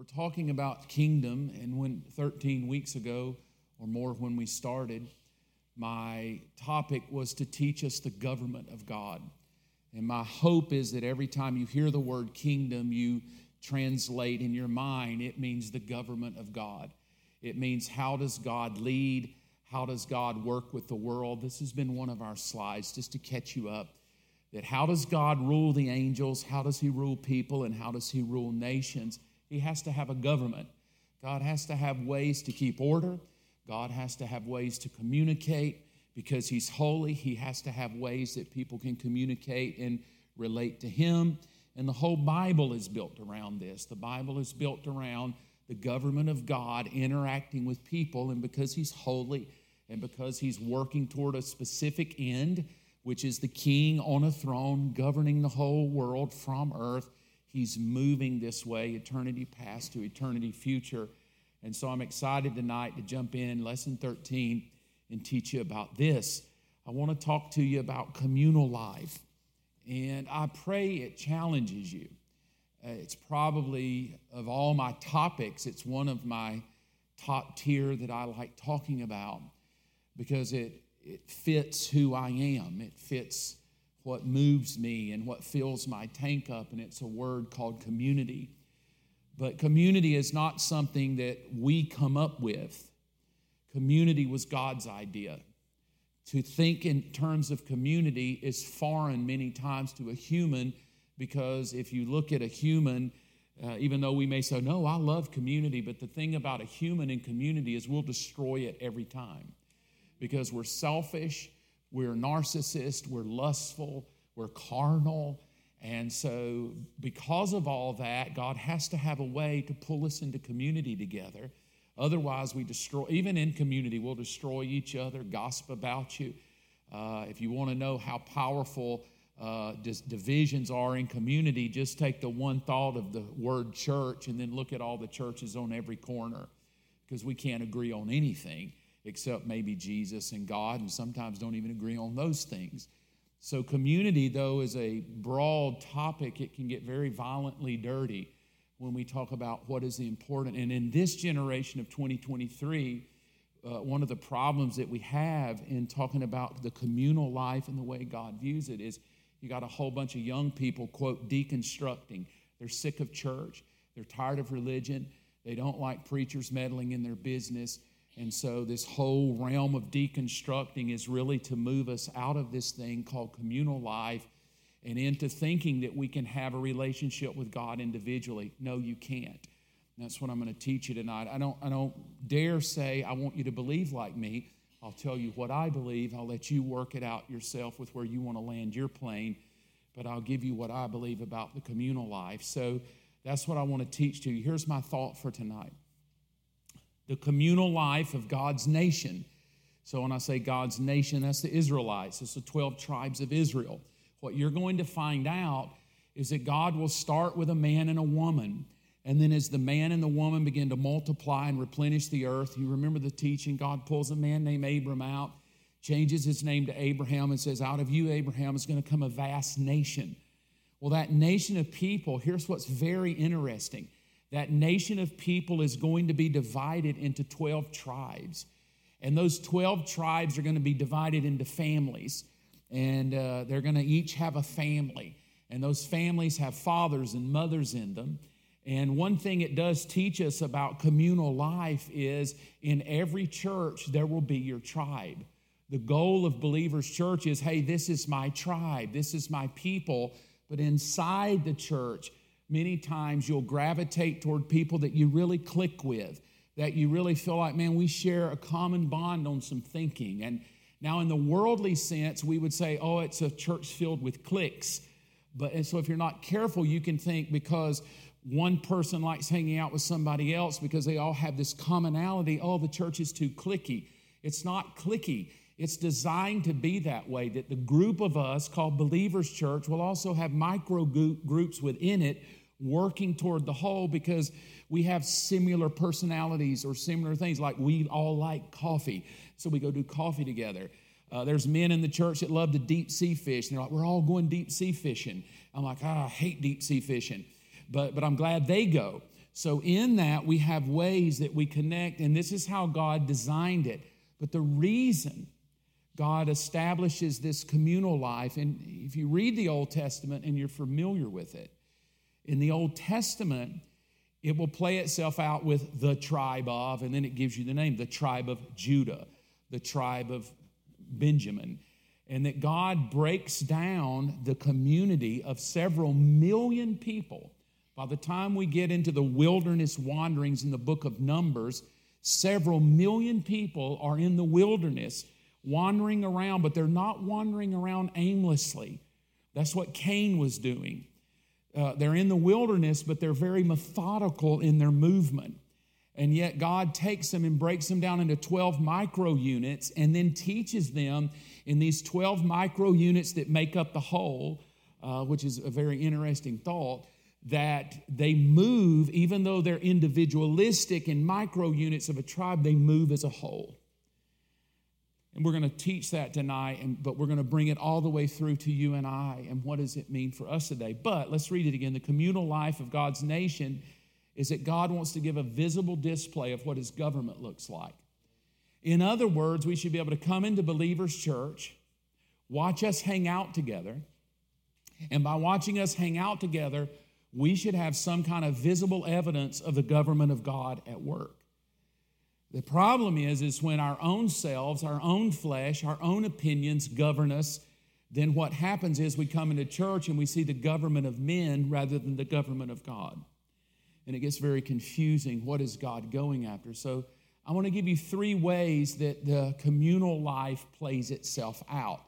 We're talking about kingdom, and when 13 weeks ago or more when we started, my topic was to teach us the government of God. And my hope is that every time you hear the word kingdom, you translate in your mind, it means the government of God. It means how does God lead? How does God work with the world? This has been one of our slides just to catch you up. That how does God rule the angels? How does He rule people? And how does He rule nations? He has to have a government. God has to have ways to keep order. God has to have ways to communicate because He's holy. He has to have ways that people can communicate and relate to Him. And the whole Bible is built around this. The Bible is built around the government of God interacting with people. And because He's holy and because He's working toward a specific end, which is the king on a throne governing the whole world from earth, He's moving this way, eternity past to eternity future. And so I'm excited tonight to jump in, lesson 13, and teach you about this. I want to talk to you about communal life. And I pray it challenges you. Uh, it's probably, of all my topics, it's one of my top tier that I like talking about because it, it fits who I am. It fits what moves me and what fills my tank up, and it's a word called community. But community is not something that we come up with. Community was God's idea. To think in terms of community is foreign many times to a human because if you look at a human, uh, even though we may say, No, I love community, but the thing about a human and community is we'll destroy it every time because we're selfish we're narcissist, we're lustful, we're carnal. And so, because of all that, God has to have a way to pull us into community together. Otherwise, we destroy, even in community, we'll destroy each other, gossip about you. Uh, if you want to know how powerful uh, divisions are in community, just take the one thought of the word church and then look at all the churches on every corner because we can't agree on anything except maybe Jesus and God, and sometimes don't even agree on those things. So, community, though, is a broad topic. It can get very violently dirty when we talk about what is the important. And in this generation of 2023, uh, one of the problems that we have in talking about the communal life and the way God views it is you got a whole bunch of young people, quote, deconstructing. They're sick of church, they're tired of religion, they don't like preachers meddling in their business. And so, this whole realm of deconstructing is really to move us out of this thing called communal life and into thinking that we can have a relationship with God individually. No, you can't. that's what I'm going to teach you tonight. I don't, I don't dare say, I want you to believe like me. I'll tell you what I believe. I'll let you work it out yourself with where you want to land your plane. But I'll give you what I believe about the communal life. So, that's what I want to teach to you. Here's my thought for tonight the communal life of God's nation. So when I say God's nation, that's the Israelites, it's the 12 tribes of Israel. What you're going to find out is that God will start with a man and a woman. And then, as the man and the woman begin to multiply and replenish the earth, you remember the teaching God pulls a man named Abram out, changes his name to Abraham, and says, Out of you, Abraham, is going to come a vast nation. Well, that nation of people, here's what's very interesting that nation of people is going to be divided into 12 tribes. And those 12 tribes are going to be divided into families. And uh, they're going to each have a family. And those families have fathers and mothers in them. And one thing it does teach us about communal life is in every church, there will be your tribe. The goal of Believers Church is hey, this is my tribe, this is my people. But inside the church, many times you'll gravitate toward people that you really click with, that you really feel like, man, we share a common bond on some thinking. And now, in the worldly sense, we would say, oh, it's a church filled with cliques. But and so, if you're not careful, you can think because one person likes hanging out with somebody else because they all have this commonality, oh, the church is too clicky. It's not clicky. It's designed to be that way, that the group of us called Believers Church will also have micro groups within it working toward the whole because we have similar personalities or similar things. Like we all like coffee, so we go do coffee together. Uh, there's men in the church that love to deep sea fish. And they're like, we're all going deep sea fishing. I'm like, oh, I hate deep sea fishing, but but I'm glad they go. So, in that, we have ways that we connect, and this is how God designed it. But the reason God establishes this communal life, and if you read the Old Testament and you're familiar with it, in the Old Testament, it will play itself out with the tribe of, and then it gives you the name, the tribe of Judah, the tribe of Benjamin. And that God breaks down the community of several million people by the time we get into the wilderness wanderings in the book of Numbers, several million people are in the wilderness wandering around, but they're not wandering around aimlessly. That's what Cain was doing. Uh, they're in the wilderness, but they're very methodical in their movement. And yet, God takes them and breaks them down into 12 micro units and then teaches them in these 12 micro units that make up the whole, uh, which is a very interesting thought that they move, even though they're individualistic in micro units of a tribe, they move as a whole. And we're going to teach that tonight, and, but we're going to bring it all the way through to you and I. And what does it mean for us today? But let's read it again. The communal life of God's nation is that God wants to give a visible display of what his government looks like. In other words, we should be able to come into believers' church, watch us hang out together, and by watching us hang out together, we should have some kind of visible evidence of the government of God at work. The problem is, is when our own selves, our own flesh, our own opinions govern us, then what happens is we come into church and we see the government of men rather than the government of God. And it gets very confusing. What is God going after? So I want to give you three ways that the communal life plays itself out.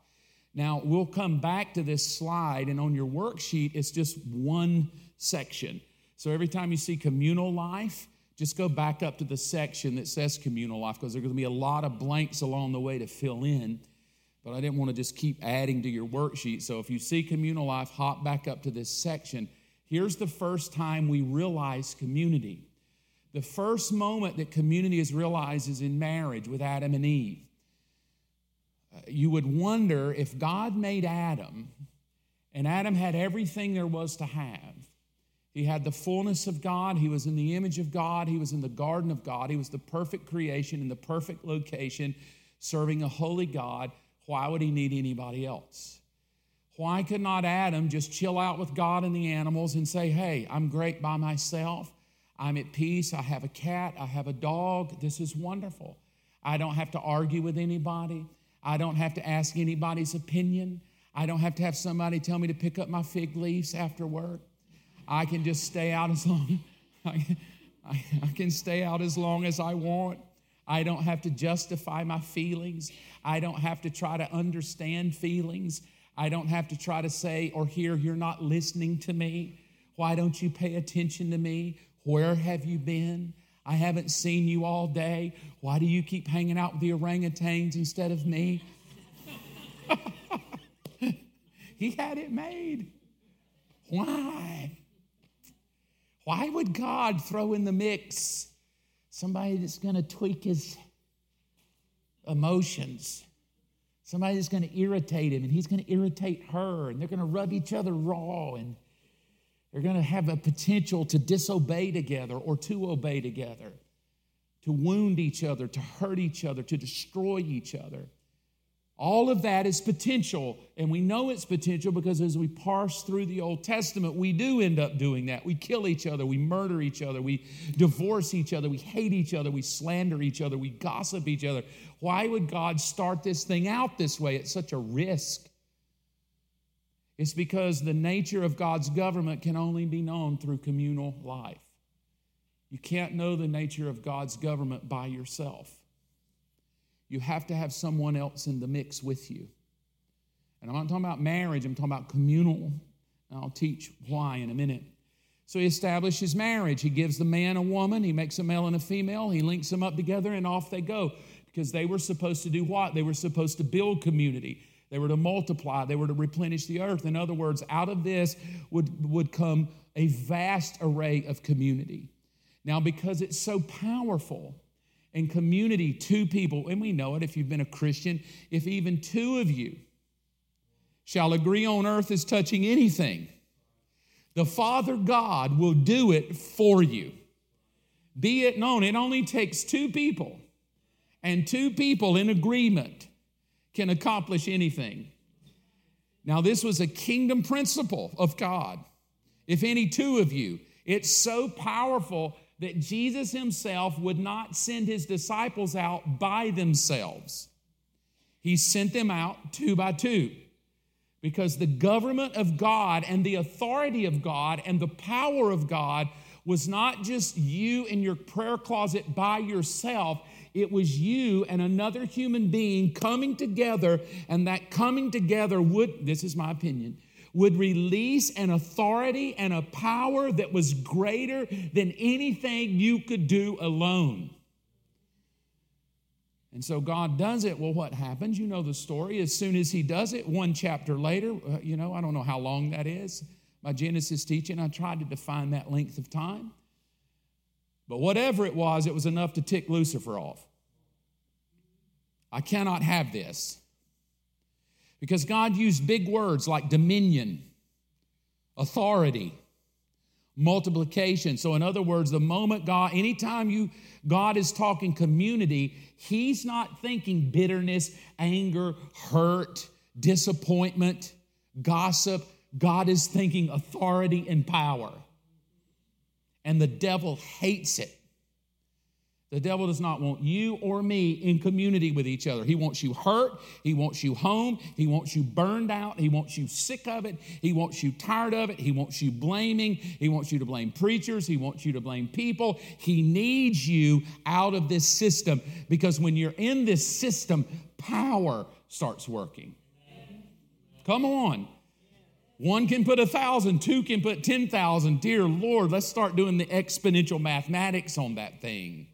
Now, we'll come back to this slide, and on your worksheet, it's just one section. So every time you see communal life, just go back up to the section that says communal life because there's going to be a lot of blanks along the way to fill in. But I didn't want to just keep adding to your worksheet. So if you see communal life, hop back up to this section. Here's the first time we realize community. The first moment that community is realized is in marriage with Adam and Eve. Uh, you would wonder if God made Adam and Adam had everything there was to have he had the fullness of God. He was in the image of God. He was in the garden of God. He was the perfect creation in the perfect location, serving a holy God. Why would he need anybody else? Why could not Adam just chill out with God and the animals and say, Hey, I'm great by myself. I'm at peace. I have a cat. I have a dog. This is wonderful. I don't have to argue with anybody. I don't have to ask anybody's opinion. I don't have to have somebody tell me to pick up my fig leaves after work. I can just stay out as long I, I, I can stay out as long as I want. I don't have to justify my feelings. I don't have to try to understand feelings. I don't have to try to say or hear, You're not listening to me. Why don't you pay attention to me? Where have you been? I haven't seen you all day. Why do you keep hanging out with the orangutans instead of me? he had it made. Why? Why would God throw in the mix somebody that's going to tweak his emotions? Somebody that's going to irritate him and he's going to irritate her and they're going to rub each other raw and they're going to have a potential to disobey together or to obey together, to wound each other, to hurt each other, to destroy each other. All of that is potential, and we know it's potential because as we parse through the Old Testament, we do end up doing that. We kill each other, we murder each other, we divorce each other, we hate each other, we slander each other, we gossip each other. Why would God start this thing out this way? It's such a risk. It's because the nature of God's government can only be known through communal life. You can't know the nature of God's government by yourself you have to have someone else in the mix with you. And I'm not talking about marriage, I'm talking about communal. And I'll teach why in a minute. So he establishes marriage. He gives the man a woman, he makes a male and a female, he links them up together, and off they go. Because they were supposed to do what? They were supposed to build community. They were to multiply. They were to replenish the earth. In other words, out of this would, would come a vast array of community. Now, because it's so powerful, and community, two people, and we know it if you've been a Christian, if even two of you shall agree on earth as touching anything, the Father God will do it for you. Be it known, it only takes two people, and two people in agreement can accomplish anything. Now, this was a kingdom principle of God. If any two of you, it's so powerful that Jesus himself would not send his disciples out by themselves. He sent them out two by two because the government of God and the authority of God and the power of God was not just you in your prayer closet by yourself, it was you and another human being coming together, and that coming together would, this is my opinion, would release an authority and a power that was greater than anything you could do alone. And so God does it. Well, what happens? You know the story. As soon as He does it, one chapter later, uh, you know, I don't know how long that is. My Genesis teaching, I tried to define that length of time. But whatever it was, it was enough to tick Lucifer off. I cannot have this. Because God used big words like dominion, authority, multiplication. So, in other words, the moment God, anytime you God is talking community, He's not thinking bitterness, anger, hurt, disappointment, gossip. God is thinking authority and power and the devil hates it. The devil does not want you or me in community with each other. He wants you hurt. He wants you home. He wants you burned out. He wants you sick of it. He wants you tired of it. He wants you blaming. He wants you to blame preachers. He wants you to blame people. He needs you out of this system because when you're in this system, power starts working. Come on. One can put a thousand, two can put 10,000. Dear Lord, let's start doing the exponential mathematics on that thing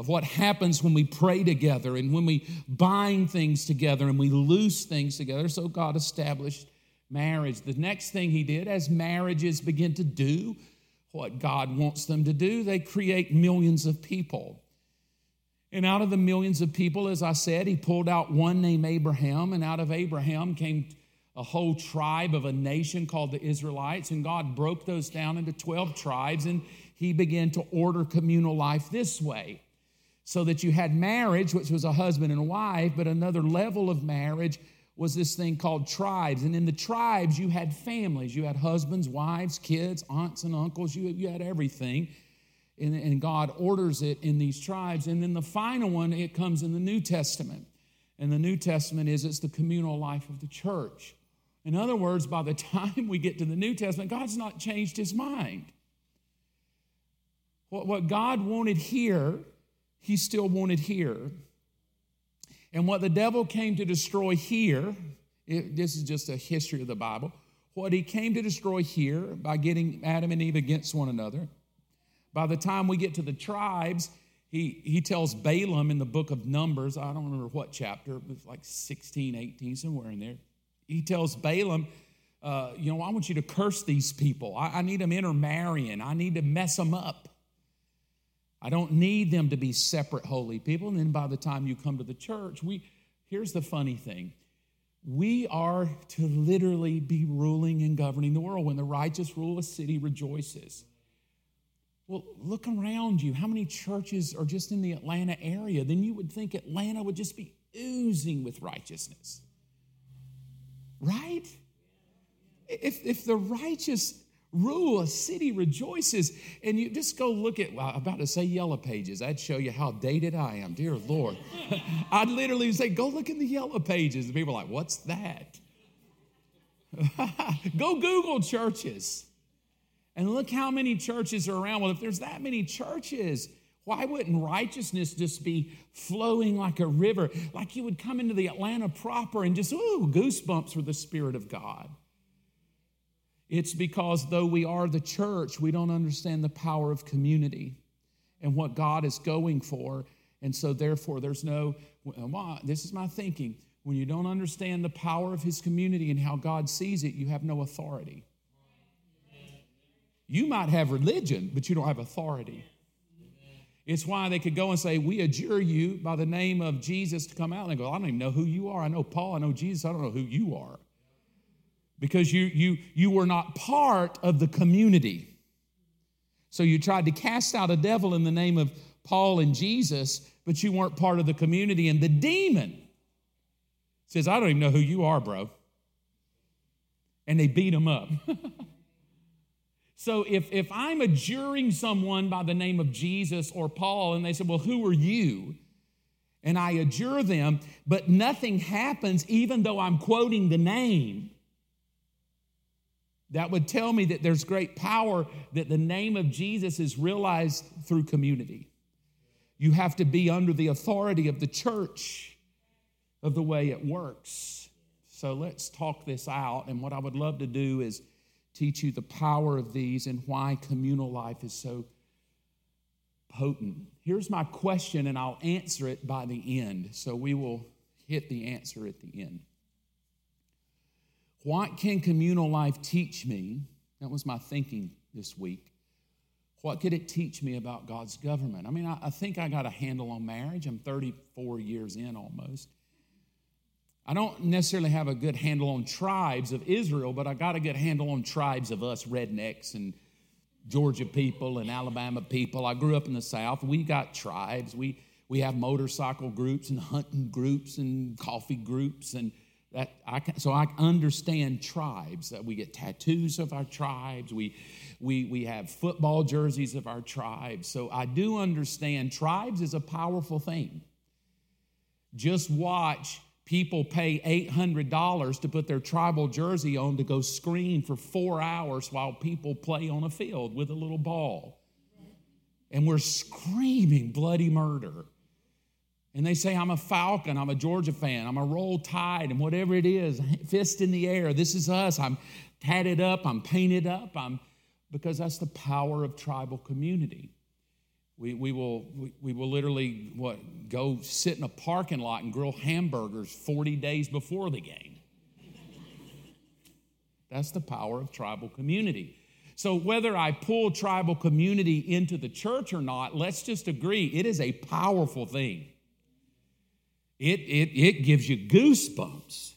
of what happens when we pray together and when we bind things together and we loose things together. So God established marriage. The next thing He did, as marriages begin to do what God wants them to do, they create millions of people. And out of the millions of people, as I said, He pulled out one named Abraham, and out of Abraham came a whole tribe of a nation called the Israelites, and God broke those down into 12 tribes, and He began to order communal life this way. So that you had marriage, which was a husband and a wife, but another level of marriage was this thing called tribes. And in the tribes, you had families. You had husbands, wives, kids, aunts, and uncles. You, you had everything. And, and God orders it in these tribes. And then the final one, it comes in the New Testament. And the New Testament is it's the communal life of the church. In other words, by the time we get to the New Testament, God's not changed his mind. What, what God wanted here, he still wanted here. And what the devil came to destroy here, it, this is just a history of the Bible, what he came to destroy here by getting Adam and Eve against one another, by the time we get to the tribes, he, he tells Balaam in the book of Numbers, I don't remember what chapter, it was like 16, 18, somewhere in there he tells Balaam, uh, you know, I want you to curse these people. I, I need them intermarrying. I need to mess them up. I don't need them to be separate holy people. And then by the time you come to the church, we here's the funny thing. We are to literally be ruling and governing the world. When the righteous rule a city rejoices. Well, look around you. How many churches are just in the Atlanta area? Then you would think Atlanta would just be oozing with righteousness. Right? If, if the righteous rule, a city rejoices. And you just go look at, well, I'm about to say yellow pages. I'd show you how dated I am. Dear Lord. I'd literally say, go look in the yellow pages. And people are like, what's that? go Google churches and look how many churches are around. Well, if there's that many churches, why wouldn't righteousness just be flowing like a river? Like you would come into the Atlanta proper and just, ooh, goosebumps for the Spirit of God. It's because though we are the church, we don't understand the power of community and what God is going for. And so, therefore, there's no, this is my thinking. When you don't understand the power of His community and how God sees it, you have no authority. You might have religion, but you don't have authority. It's why they could go and say, We adjure you by the name of Jesus to come out. And they go, I don't even know who you are. I know Paul, I know Jesus, I don't know who you are. Because you, you, you were not part of the community. So you tried to cast out a devil in the name of Paul and Jesus, but you weren't part of the community. And the demon says, I don't even know who you are, bro. And they beat him up. so if, if I'm adjuring someone by the name of Jesus or Paul, and they say, Well, who are you? And I adjure them, but nothing happens even though I'm quoting the name. That would tell me that there's great power that the name of Jesus is realized through community. You have to be under the authority of the church of the way it works. So let's talk this out. And what I would love to do is teach you the power of these and why communal life is so potent. Here's my question, and I'll answer it by the end. So we will hit the answer at the end. What can communal life teach me? That was my thinking this week. What could it teach me about God's government? I mean, I, I, think I got a handle on marriage. I'm 34 years in almost. I don't necessarily have a good handle on tribes of Israel, but I got a good handle on tribes of us rednecks and Georgia people and Alabama people. I grew up in the South. We got tribes. We, we have motorcycle groups and hunting groups and coffee groups and that I so I understand tribes. That we get tattoos of our tribes. We we, we have football jerseys of our tribes. So I do understand tribes is a powerful thing. Just watch people pay $800 to put their tribal jersey on to go scream for four hours while people play on a field with a little ball. And we're screaming bloody murder. And they say, I'm a Falcon, I'm a Georgia fan, I'm a Roll Tide, and whatever it is, fist in the air, this is us. I'm tatted up, I'm painted up, I'm because that's the power of tribal community. We, we, will, we, we will literally what, go sit in a parking lot and grill hamburgers 40 days before the game. That's the power of tribal community. So, whether I pull tribal community into the church or not, let's just agree it is a powerful thing. It, it, it gives you goosebumps.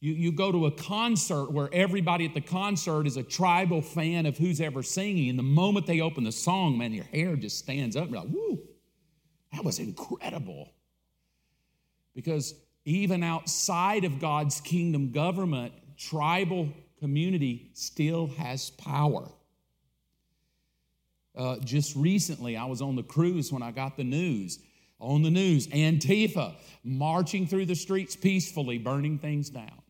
You, you go to a concert where everybody at the concert is a tribal fan of who's ever singing, and the moment they open the song, man, your hair just stands up. You're like, woo, that was incredible. Because even outside of God's kingdom government, tribal community still has power. Uh, just recently, I was on the cruise when I got the news. On the news, Antifa marching through the streets peacefully, burning things down.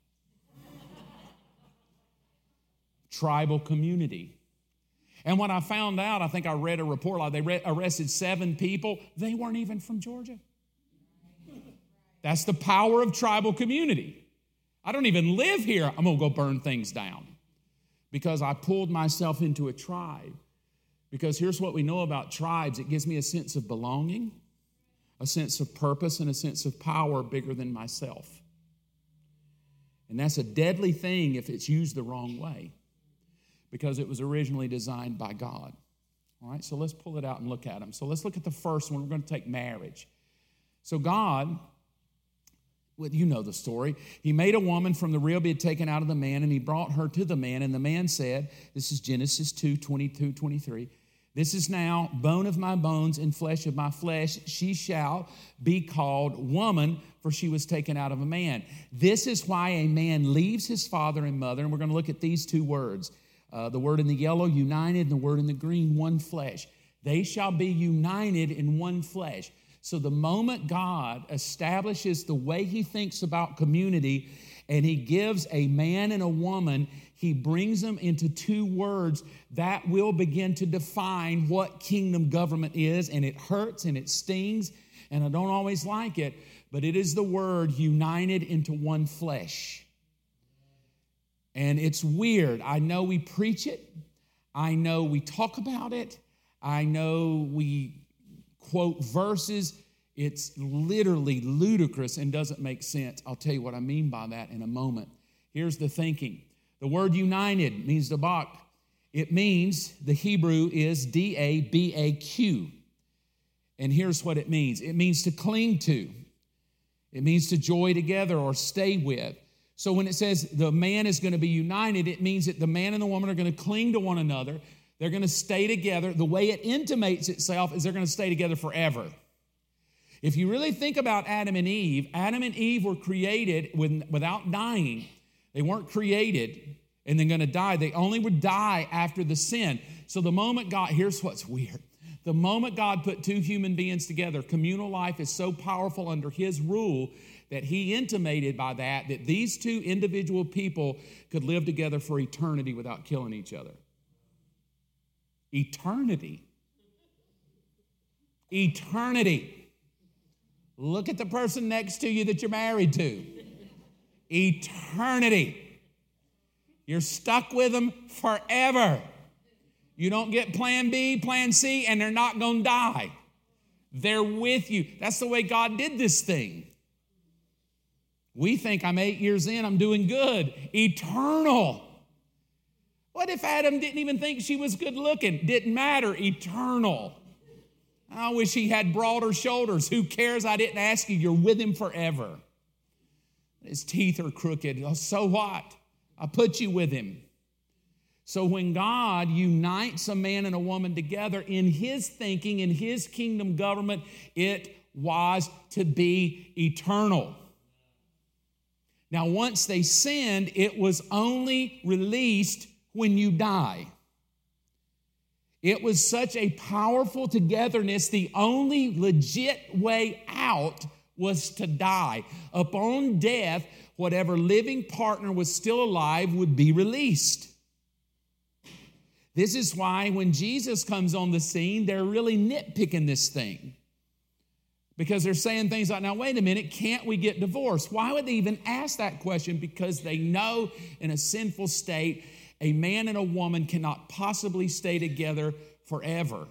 tribal community. And when I found out, I think I read a report like they arrested seven people, they weren't even from Georgia. That's the power of tribal community. I don't even live here. I'm going to go burn things down because I pulled myself into a tribe. Because here's what we know about tribes it gives me a sense of belonging, a sense of purpose, and a sense of power bigger than myself. And that's a deadly thing if it's used the wrong way because it was originally designed by God. All right, so let's pull it out and look at them. So let's look at the first one. We're going to take marriage. So God, well, you know the story. He made a woman from the rib he had taken out of the man, and he brought her to the man. And the man said, This is Genesis 2 22, 23. This is now bone of my bones and flesh of my flesh. She shall be called woman, for she was taken out of a man. This is why a man leaves his father and mother. And we're going to look at these two words uh, the word in the yellow, united, and the word in the green, one flesh. They shall be united in one flesh. So the moment God establishes the way he thinks about community and he gives a man and a woman, he brings them into two words that will begin to define what kingdom government is. And it hurts and it stings, and I don't always like it, but it is the word united into one flesh. And it's weird. I know we preach it, I know we talk about it, I know we quote verses. It's literally ludicrous and doesn't make sense. I'll tell you what I mean by that in a moment. Here's the thinking the word united means dabak. It means the Hebrew is D A B A Q. And here's what it means it means to cling to, it means to joy together or stay with. So when it says the man is going to be united, it means that the man and the woman are going to cling to one another. They're going to stay together. The way it intimates itself is they're going to stay together forever. If you really think about Adam and Eve, Adam and Eve were created with, without dying. They weren't created and then going to die. They only would die after the sin. So the moment God, here's what's weird. The moment God put two human beings together, communal life is so powerful under His rule that He intimated by that that these two individual people could live together for eternity without killing each other. Eternity. Eternity. Look at the person next to you that you're married to. Eternity. You're stuck with them forever. You don't get plan B, plan C, and they're not going to die. They're with you. That's the way God did this thing. We think I'm eight years in, I'm doing good. Eternal. What if Adam didn't even think she was good looking? Didn't matter. Eternal. I wish he had broader shoulders. Who cares? I didn't ask you. You're with him forever. His teeth are crooked. Oh, so what? I put you with him. So when God unites a man and a woman together in his thinking, in his kingdom government, it was to be eternal. Now, once they sinned, it was only released when you die. It was such a powerful togetherness. The only legit way out was to die. Upon death, whatever living partner was still alive would be released. This is why when Jesus comes on the scene, they're really nitpicking this thing. Because they're saying things like, now, wait a minute, can't we get divorced? Why would they even ask that question? Because they know in a sinful state, a man and a woman cannot possibly stay together forever.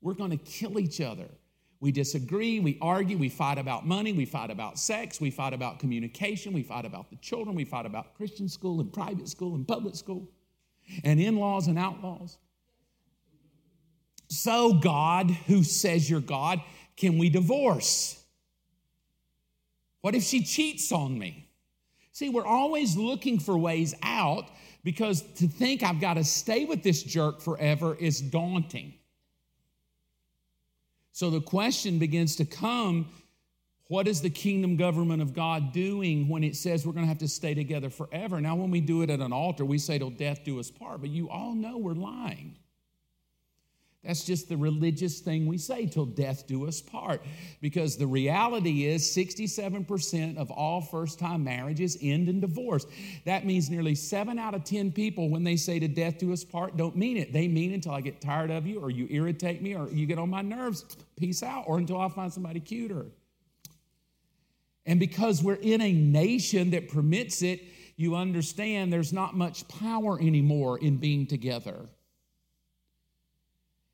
We're going to kill each other. We disagree, we argue, we fight about money, we fight about sex, we fight about communication, we fight about the children, we fight about Christian school and private school and public school and in laws and outlaws. So, God, who says you're God, can we divorce? What if she cheats on me? See, we're always looking for ways out because to think I've got to stay with this jerk forever is daunting. So the question begins to come what is the kingdom government of God doing when it says we're going to have to stay together forever? Now, when we do it at an altar, we say, till death do us part, but you all know we're lying. That's just the religious thing we say, till death do us part. Because the reality is 67% of all first time marriages end in divorce. That means nearly seven out of 10 people, when they say to death do us part, don't mean it. They mean until I get tired of you, or you irritate me, or you get on my nerves, peace out, or until I find somebody cuter. And because we're in a nation that permits it, you understand there's not much power anymore in being together.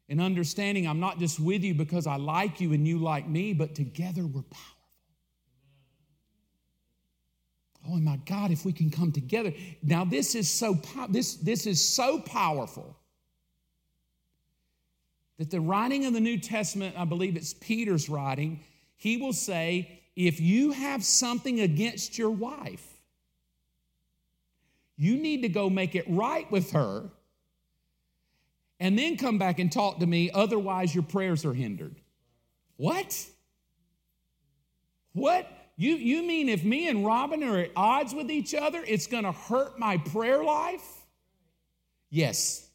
In understanding, I'm not just with you because I like you and you like me, but together we're powerful. Oh my God, if we can come together. Now, this is so this, this is so powerful that the writing of the New Testament, I believe it's Peter's writing, he will say, if you have something against your wife, you need to go make it right with her and then come back and talk to me, otherwise, your prayers are hindered. What? What? You, you mean if me and Robin are at odds with each other, it's gonna hurt my prayer life? Yes,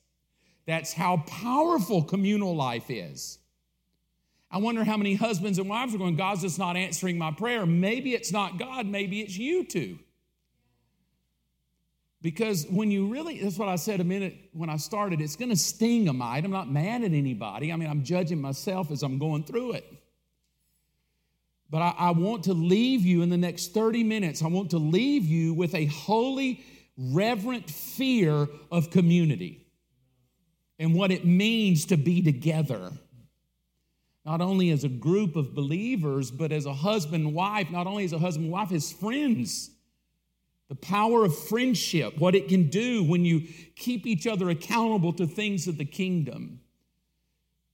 that's how powerful communal life is. I wonder how many husbands and wives are going, God's just not answering my prayer. Maybe it's not God, maybe it's you two. Because when you really, that's what I said a minute when I started, it's going to sting a mite. I'm not mad at anybody. I mean, I'm judging myself as I'm going through it. But I, I want to leave you in the next 30 minutes, I want to leave you with a holy, reverent fear of community and what it means to be together not only as a group of believers, but as a husband wife, not only as a husband wife, as friends. The power of friendship, what it can do when you keep each other accountable to things of the kingdom.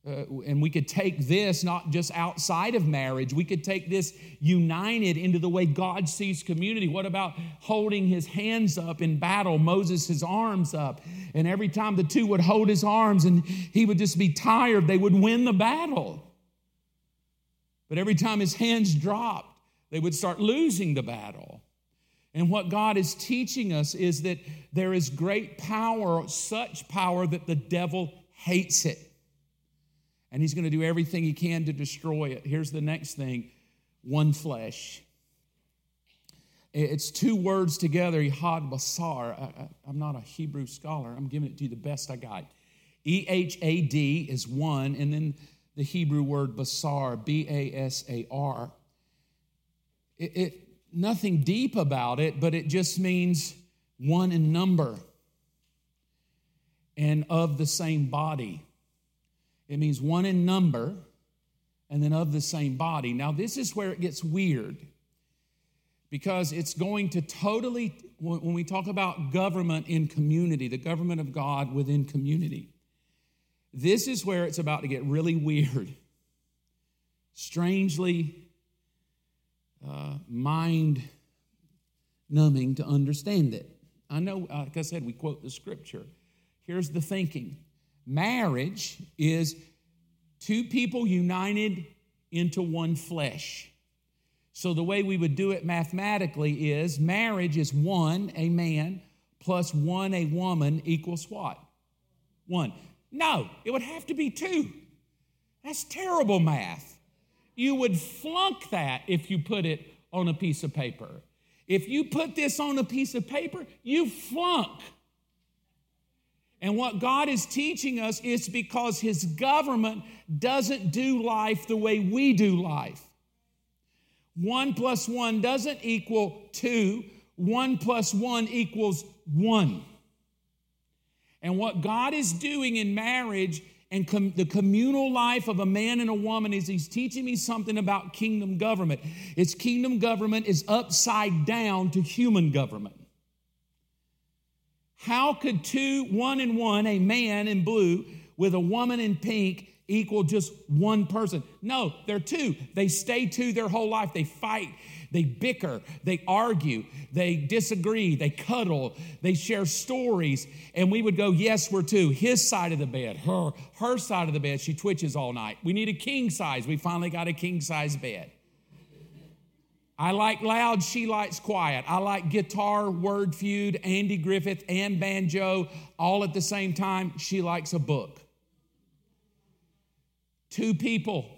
uh, and we could take this not just outside of marriage, we could take this united into the way God sees community. What about holding his hands up in battle, Moses his arms up? And every time the two would hold his arms and he would just be tired, they would win the battle. But every time his hands dropped, they would start losing the battle. And what God is teaching us is that there is great power, such power that the devil hates it and he's going to do everything he can to destroy it. Here's the next thing one flesh. It's two words together, Ehad Basar. I, am not a Hebrew scholar, I'm giving it to you the best I got. E H A D is one, and then the Hebrew word Basar, B A S A R. It, it, nothing deep about it, but it just means one in number and of the same body. It means one in number and then of the same body. Now, this is where it gets weird because it's going to totally, when we talk about government in community, the government of God within community, this is where it's about to get really weird, strangely uh, mind numbing to understand it. I know, like I said, we quote the scripture. Here's the thinking Marriage is two people united into one flesh. So, the way we would do it mathematically is marriage is one, a man, plus one, a woman, equals what? One. No, it would have to be two. That's terrible math. You would flunk that if you put it on a piece of paper. If you put this on a piece of paper, you flunk. And what God is teaching us is because His government doesn't do life the way we do life. One plus one doesn't equal two, one plus one equals one. And what God is doing in marriage and com- the communal life of a man and a woman is He's teaching me something about kingdom government. It's kingdom government is upside down to human government. How could two, one and one, a man in blue with a woman in pink, equal just one person? No, they're two. They stay two their whole life. They fight, they bicker, they argue, they disagree, they cuddle, they share stories. And we would go, Yes, we're two. His side of the bed, her, her side of the bed, she twitches all night. We need a king size. We finally got a king size bed. I like loud, she likes quiet. I like guitar, word feud, Andy Griffith, and banjo all at the same time. She likes a book. Two people,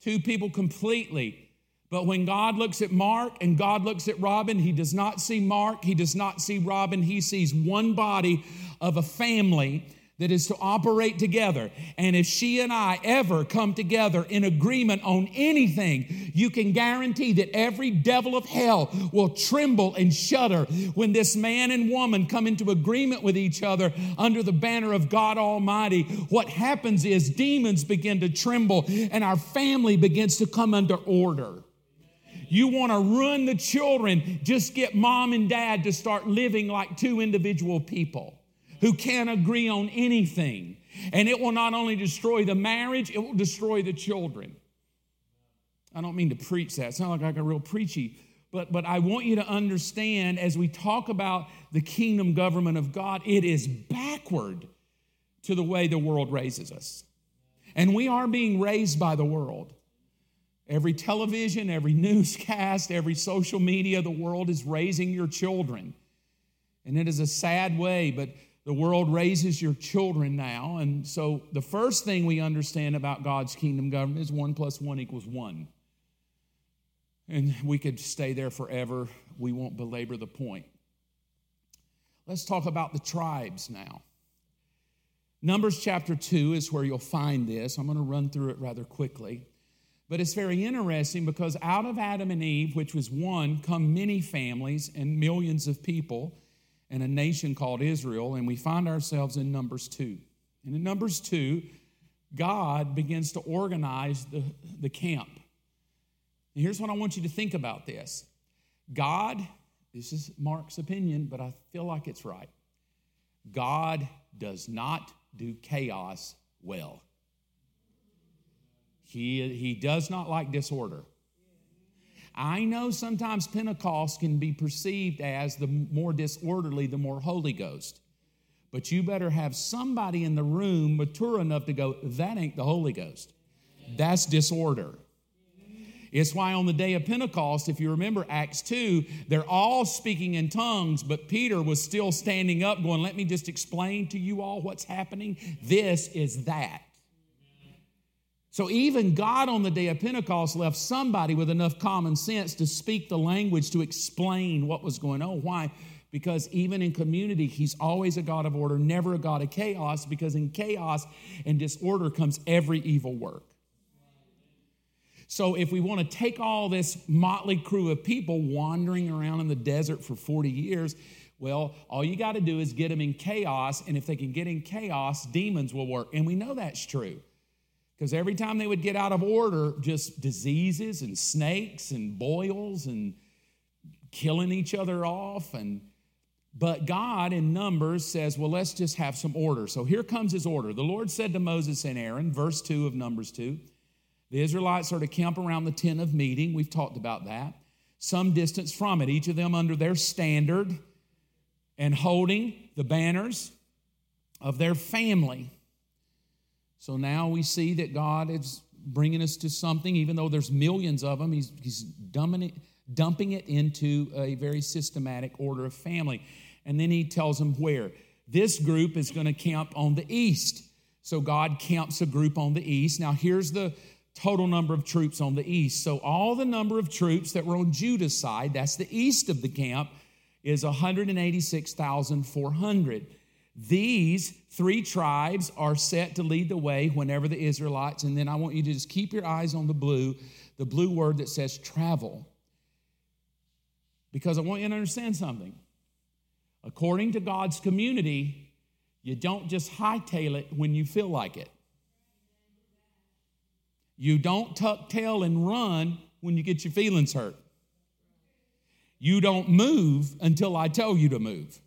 two people completely. But when God looks at Mark and God looks at Robin, he does not see Mark, he does not see Robin, he sees one body of a family that is to operate together. And if she and I ever come together in agreement on anything, you can guarantee that every devil of hell will tremble and shudder when this man and woman come into agreement with each other under the banner of God Almighty. What happens is demons begin to tremble and our family begins to come under order. You want to ruin the children, just get mom and dad to start living like two individual people who can't agree on anything. And it will not only destroy the marriage, it will destroy the children. I don't mean to preach that. It's not like a real preachy, but, but I want you to understand as we talk about the kingdom government of God, it is backward to the way the world raises us. And we are being raised by the world. Every television, every newscast, every social media, the world is raising your children. And it is a sad way, but the world raises your children now. And so the first thing we understand about God's kingdom government is one plus one equals one. And we could stay there forever. We won't belabor the point. Let's talk about the tribes now. Numbers chapter 2 is where you'll find this. I'm going to run through it rather quickly. But it's very interesting because out of Adam and Eve, which was one, come many families and millions of people and a nation called Israel, and we find ourselves in Numbers 2. And in Numbers 2, God begins to organize the, the camp. And here's what I want you to think about this God, this is Mark's opinion, but I feel like it's right. God does not do chaos well. He, he does not like disorder. I know sometimes Pentecost can be perceived as the more disorderly, the more Holy Ghost. But you better have somebody in the room mature enough to go, that ain't the Holy Ghost. That's disorder. It's why on the day of Pentecost, if you remember Acts 2, they're all speaking in tongues, but Peter was still standing up going, Let me just explain to you all what's happening. This is that. So even God on the day of Pentecost left somebody with enough common sense to speak the language to explain what was going on. Why? Because even in community, He's always a God of order, never a God of chaos, because in chaos and disorder comes every evil work. So, if we want to take all this motley crew of people wandering around in the desert for 40 years, well, all you got to do is get them in chaos. And if they can get in chaos, demons will work. And we know that's true. Because every time they would get out of order, just diseases and snakes and boils and killing each other off. And but God in Numbers says, well, let's just have some order. So here comes his order. The Lord said to Moses and Aaron, verse 2 of Numbers 2. The Israelites are to camp around the tent of meeting. We've talked about that. Some distance from it, each of them under their standard and holding the banners of their family. So now we see that God is bringing us to something, even though there's millions of them, He's, he's dumping, it, dumping it into a very systematic order of family. And then He tells them where. This group is going to camp on the east. So God camps a group on the east. Now, here's the total number of troops on the east. So all the number of troops that were on Judah's side, that's the east of the camp, is 186,400. These three tribes are set to lead the way whenever the Israelites, and then I want you to just keep your eyes on the blue, the blue word that says travel. Because I want you to understand something. According to God's community, you don't just hightail it when you feel like it. You don't tuck tail and run when you get your feelings hurt. You don't move until I tell you to move.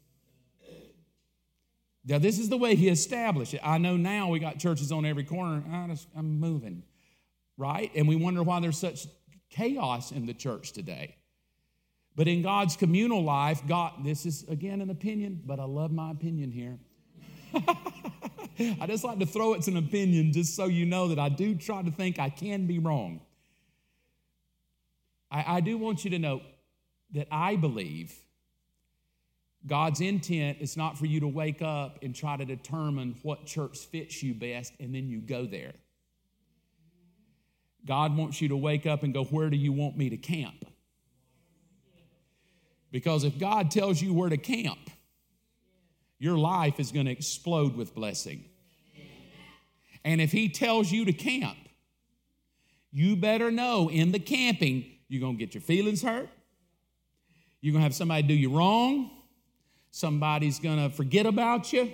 Now, this is the way he established it. I know now we got churches on every corner. Ah, I just, I'm moving, right? And we wonder why there's such chaos in the church today. But in God's communal life, God, this is again an opinion, but I love my opinion here. I just like to throw it's an opinion just so you know that I do try to think I can be wrong. I, I do want you to know that I believe God's intent is not for you to wake up and try to determine what church fits you best and then you go there. God wants you to wake up and go, Where do you want me to camp? Because if God tells you where to camp, your life is going to explode with blessing. And if He tells you to camp, you better know in the camping, you're going to get your feelings hurt. You're going to have somebody do you wrong. Somebody's going to forget about you.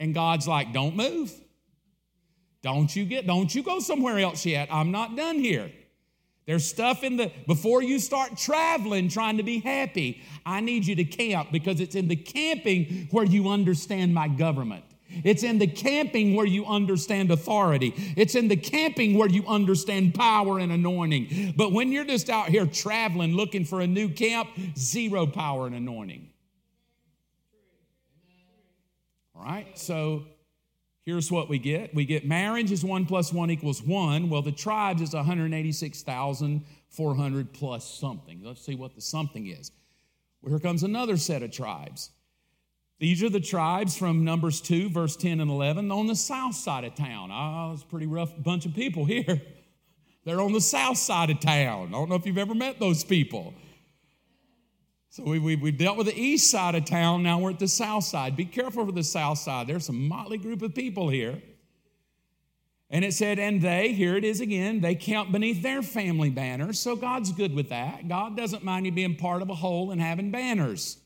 And God's like, don't move. Don't you get, don't you go somewhere else yet. I'm not done here. There's stuff in the, before you start traveling trying to be happy, I need you to camp because it's in the camping where you understand my government. It's in the camping where you understand authority. It's in the camping where you understand power and anointing. But when you're just out here traveling looking for a new camp, zero power and anointing. All right, so Here's what we get. We get marriage is one plus one equals one. Well, the tribes is 186,400 plus something. Let's see what the something is. Well, here comes another set of tribes. These are the tribes from Numbers 2, verse 10 and 11, on the south side of town. Oh, it's a pretty rough bunch of people here. They're on the south side of town. I don't know if you've ever met those people. So we, we, we dealt with the east side of town, now we're at the south side. Be careful for the south side. There's a motley group of people here. And it said, and they, here it is again, they count beneath their family banners. So God's good with that. God doesn't mind you being part of a whole and having banners.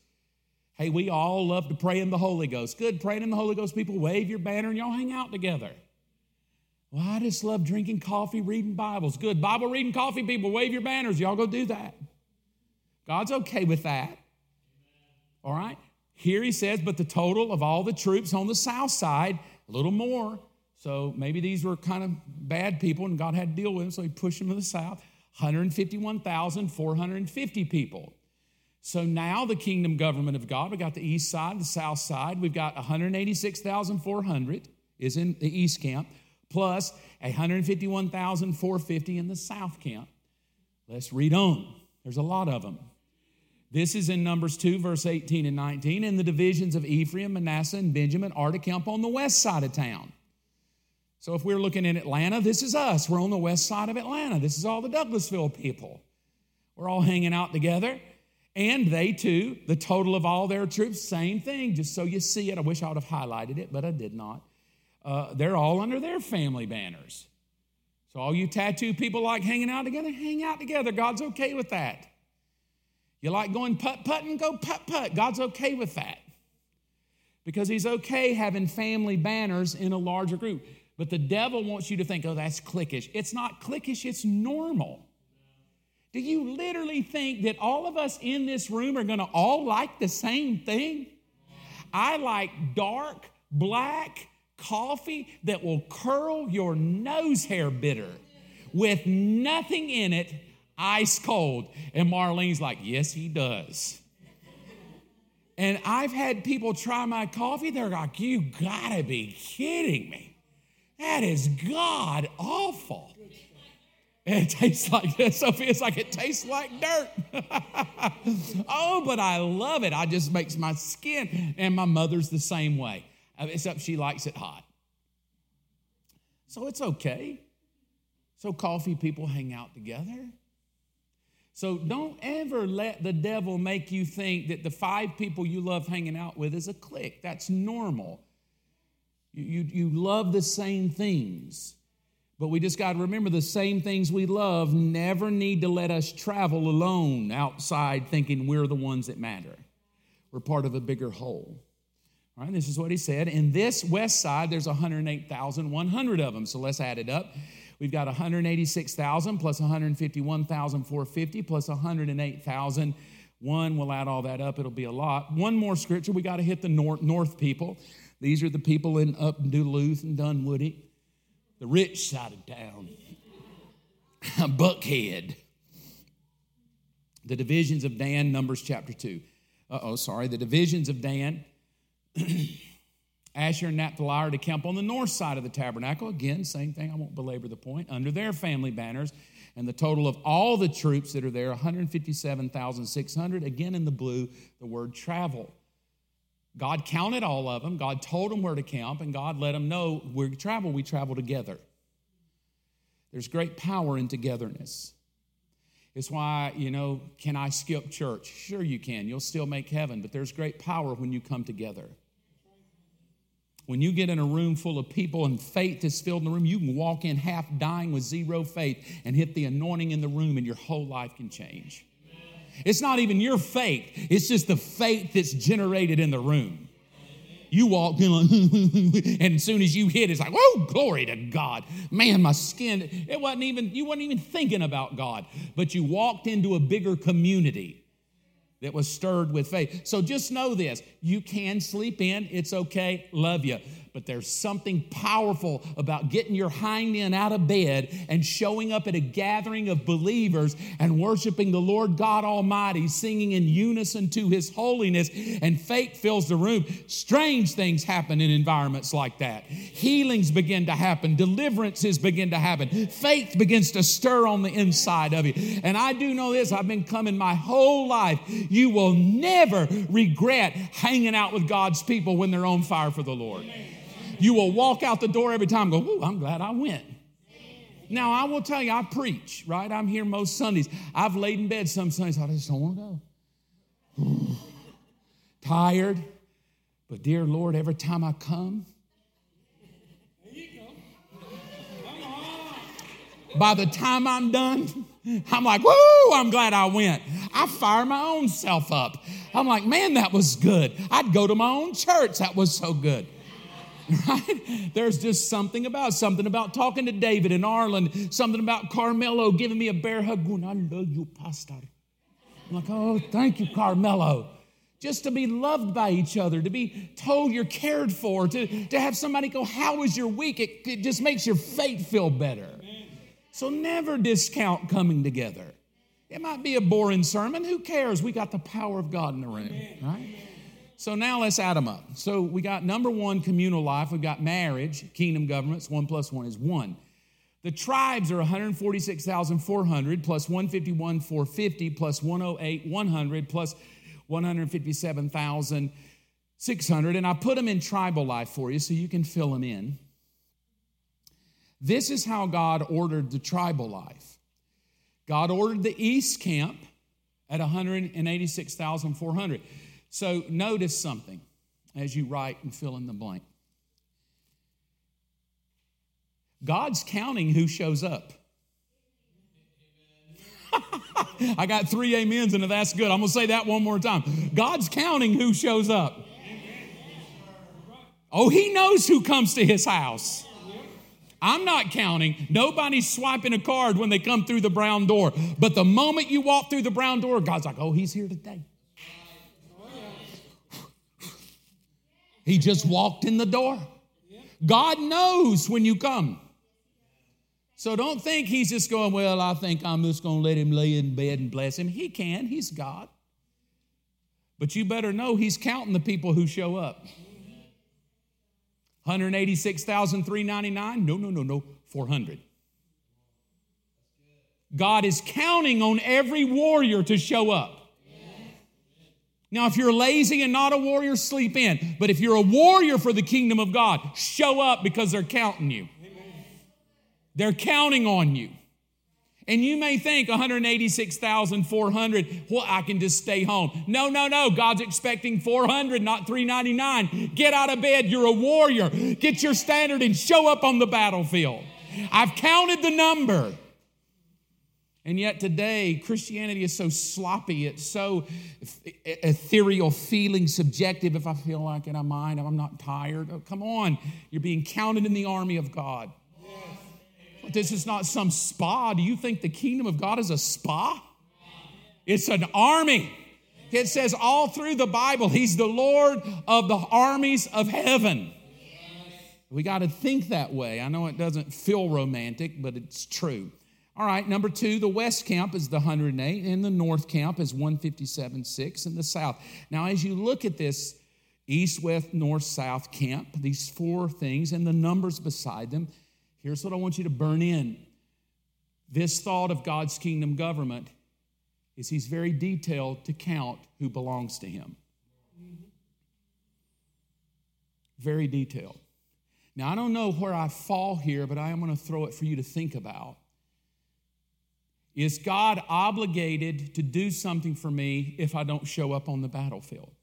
Hey, we all love to pray in the Holy Ghost. Good, praying in the Holy Ghost, people wave your banner and y'all hang out together. Well, I just love drinking coffee, reading Bibles. Good, Bible reading coffee, people wave your banners. Y'all go do that. God's okay with that. All right? Here he says, but the total of all the troops on the south side, a little more, So maybe these were kind of bad people and God had to deal with them, so he pushed them to the south. 151,450 people. So now the kingdom government of God, we got the east side, the south side, we've got 186,400 is in the east camp, plus 151,450 in the south camp. Let's read on. There's a lot of them. This is in Numbers 2, verse 18 and 19. And the divisions of Ephraim, Manasseh, and Benjamin are to camp on the west side of town. So if we're looking in Atlanta, this is us. We're on the west side of Atlanta. This is all the Douglasville people. We're all hanging out together. And they too, the total of all their troops, same thing, just so you see it. I wish I would have highlighted it, but I did not. Uh, they're all under their family banners. So, all you tattoo people like hanging out together, hang out together. God's okay with that. You like going putt putting, go putt putt. God's okay with that. Because He's okay having family banners in a larger group. But the devil wants you to think, oh, that's cliquish. It's not cliquish, it's normal. Do you literally think that all of us in this room are going to all like the same thing? I like dark, black coffee that will curl your nose hair bitter with nothing in it, ice cold. And Marlene's like, yes, he does. And I've had people try my coffee, they're like, you gotta be kidding me. That is God awful. And it tastes like this. It's like, it tastes like dirt. oh, but I love it. I just makes my skin. And my mother's the same way, uh, except she likes it hot. So it's okay. So coffee people hang out together. So don't ever let the devil make you think that the five people you love hanging out with is a clique. That's normal. You, you, you love the same things. But we just got to remember the same things we love never need to let us travel alone outside thinking we're the ones that matter. We're part of a bigger whole. All right, this is what he said. In this west side, there's 108,100 of them. So let's add it up. We've got 186,000 plus 151,450 plus 108,000. One, we'll add all that up, it'll be a lot. One more scripture, we got to hit the north, north people. These are the people in up Duluth and Dunwoody the rich side of town, Buckhead. The divisions of Dan, Numbers chapter 2. Uh oh, sorry. The divisions of Dan, Asher and Naphtali are to camp on the north side of the tabernacle. Again, same thing. I won't belabor the point. Under their family banners. And the total of all the troops that are there, 157,600. Again, in the blue, the word travel. God counted all of them. God told them where to camp, and God let them know we travel, we travel together. There's great power in togetherness. It's why, you know, can I skip church? Sure, you can. You'll still make heaven, but there's great power when you come together. When you get in a room full of people and faith is filled in the room, you can walk in half dying with zero faith and hit the anointing in the room, and your whole life can change. It's not even your faith, it's just the faith that's generated in the room. You walk in, and as soon as you hit, it's like, whoa, glory to God. Man, my skin, it wasn't even, you weren't even thinking about God, but you walked into a bigger community that was stirred with faith. So just know this you can sleep in, it's okay, love you but there's something powerful about getting your hind end out of bed and showing up at a gathering of believers and worshiping the Lord God Almighty, singing in unison to His holiness, and faith fills the room. Strange things happen in environments like that. Healings begin to happen, deliverances begin to happen, faith begins to stir on the inside of you. And I do know this I've been coming my whole life. You will never regret hanging out with God's people when they're on fire for the Lord. You will walk out the door every time go, Ooh, I'm glad I went. Now, I will tell you, I preach, right? I'm here most Sundays. I've laid in bed some Sundays, I just don't want to go. Tired. But, dear Lord, every time I come, by the time I'm done, I'm like, whoo, I'm glad I went. I fire my own self up. I'm like, man, that was good. I'd go to my own church. That was so good. Right? There's just something about something about talking to David in Arlen, something about Carmelo giving me a bear hug. I love you, Pastor. I'm like, oh, thank you, Carmelo. just to be loved by each other, to be told you're cared for, to, to have somebody go, How was your week? It, it just makes your faith feel better. So never discount coming together. It might be a boring sermon. Who cares? We got the power of God in the room, right? So now let's add them up. So we got number one, communal life. We've got marriage, kingdom governments. One plus one is one. The tribes are 146,400 plus 151, 450 plus 108, 100 plus 157,600. And I put them in tribal life for you so you can fill them in. This is how God ordered the tribal life. God ordered the east camp at 186,400. So notice something as you write and fill in the blank. God's counting who shows up. I got three amens, and that's good. I'm going to say that one more time. God's counting who shows up. Oh, He knows who comes to His house. I'm not counting. Nobody's swiping a card when they come through the brown door. But the moment you walk through the brown door, God's like, oh, He's here today. He just walked in the door. God knows when you come. So don't think he's just going, well, I think I'm just going to let him lay in bed and bless him. He can, he's God. But you better know he's counting the people who show up. 186,399? No, no, no, no, 400. God is counting on every warrior to show up. Now, if you're lazy and not a warrior, sleep in. But if you're a warrior for the kingdom of God, show up because they're counting you. They're counting on you. And you may think 186,400, well, I can just stay home. No, no, no. God's expecting 400, not 399. Get out of bed. You're a warrior. Get your standard and show up on the battlefield. I've counted the number. And yet today, Christianity is so sloppy. It's so ethereal, feeling subjective. If I feel like it, I mind. I'm not tired. Oh, come on. You're being counted in the army of God. This is not some spa. Do you think the kingdom of God is a spa? It's an army. It says all through the Bible, He's the Lord of the armies of heaven. We got to think that way. I know it doesn't feel romantic, but it's true. All right, number two, the west camp is the 108, and the north camp is 157.6 in the south. Now, as you look at this east, west, north, south camp, these four things, and the numbers beside them, Here's what I want you to burn in. This thought of God's kingdom government is He's very detailed to count who belongs to Him. Very detailed. Now, I don't know where I fall here, but I am going to throw it for you to think about. Is God obligated to do something for me if I don't show up on the battlefield?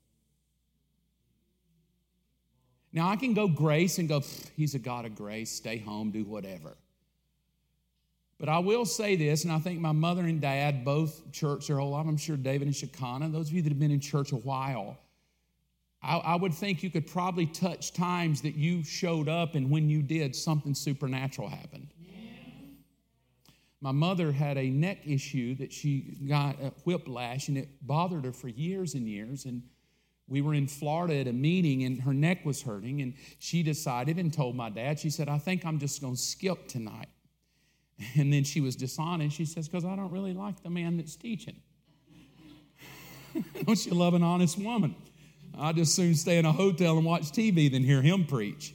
Now, I can go grace and go, he's a God of grace, stay home, do whatever. But I will say this, and I think my mother and dad both church their whole life. I'm sure David and Shekinah, those of you that have been in church a while, I, I, would think you could probably touch times that you showed up, and when you did, something supernatural happened. My mother had a neck issue that she got a whiplash, and it bothered her for years and years. And we were in Florida at a meeting and her neck was hurting, and she decided and told my dad, she said, I think I'm just going to skip tonight. And then she was dishonest. She says, Because I don't really like the man that's teaching. don't you love an honest woman? I'd just soon stay in a hotel and watch TV than hear him preach.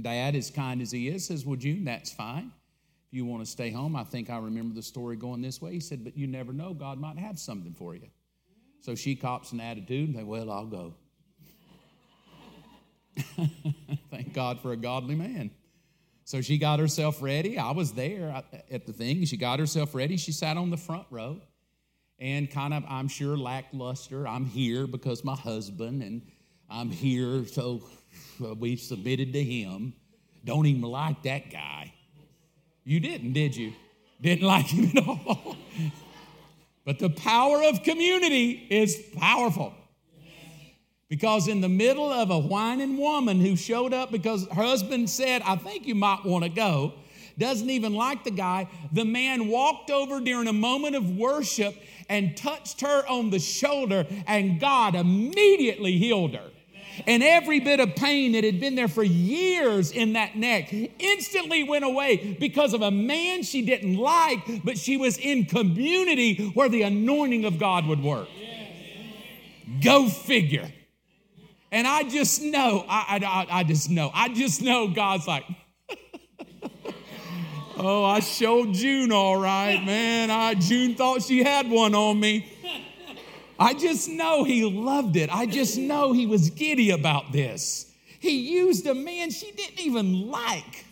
Dad, as kind as he is, says, Well, June, that's fine. If you want to stay home, I think I remember the story going this way. He said, But you never know, God might have something for you. So she cops an attitude and say, Well, I'll go. Thank God for a godly man. So she got herself ready. I was there at the thing. She got herself ready. She sat on the front row and kind of, I'm sure, lackluster. I'm here because my husband, and I'm here, so we submitted to him. Don't even like that guy. You didn't, did you? Didn't like him at all. But the power of community is powerful. Because in the middle of a whining woman who showed up because her husband said, I think you might want to go, doesn't even like the guy. The man walked over during a moment of worship and touched her on the shoulder, and God immediately healed her. And every bit of pain that had been there for years in that neck instantly went away because of a man she didn't like, but she was in community where the anointing of God would work. Go figure. And I just know, I, I, I just know, I just know God's like, oh, I showed June all right, man. I, June thought she had one on me. I just know he loved it. I just know he was giddy about this. He used a man she didn't even like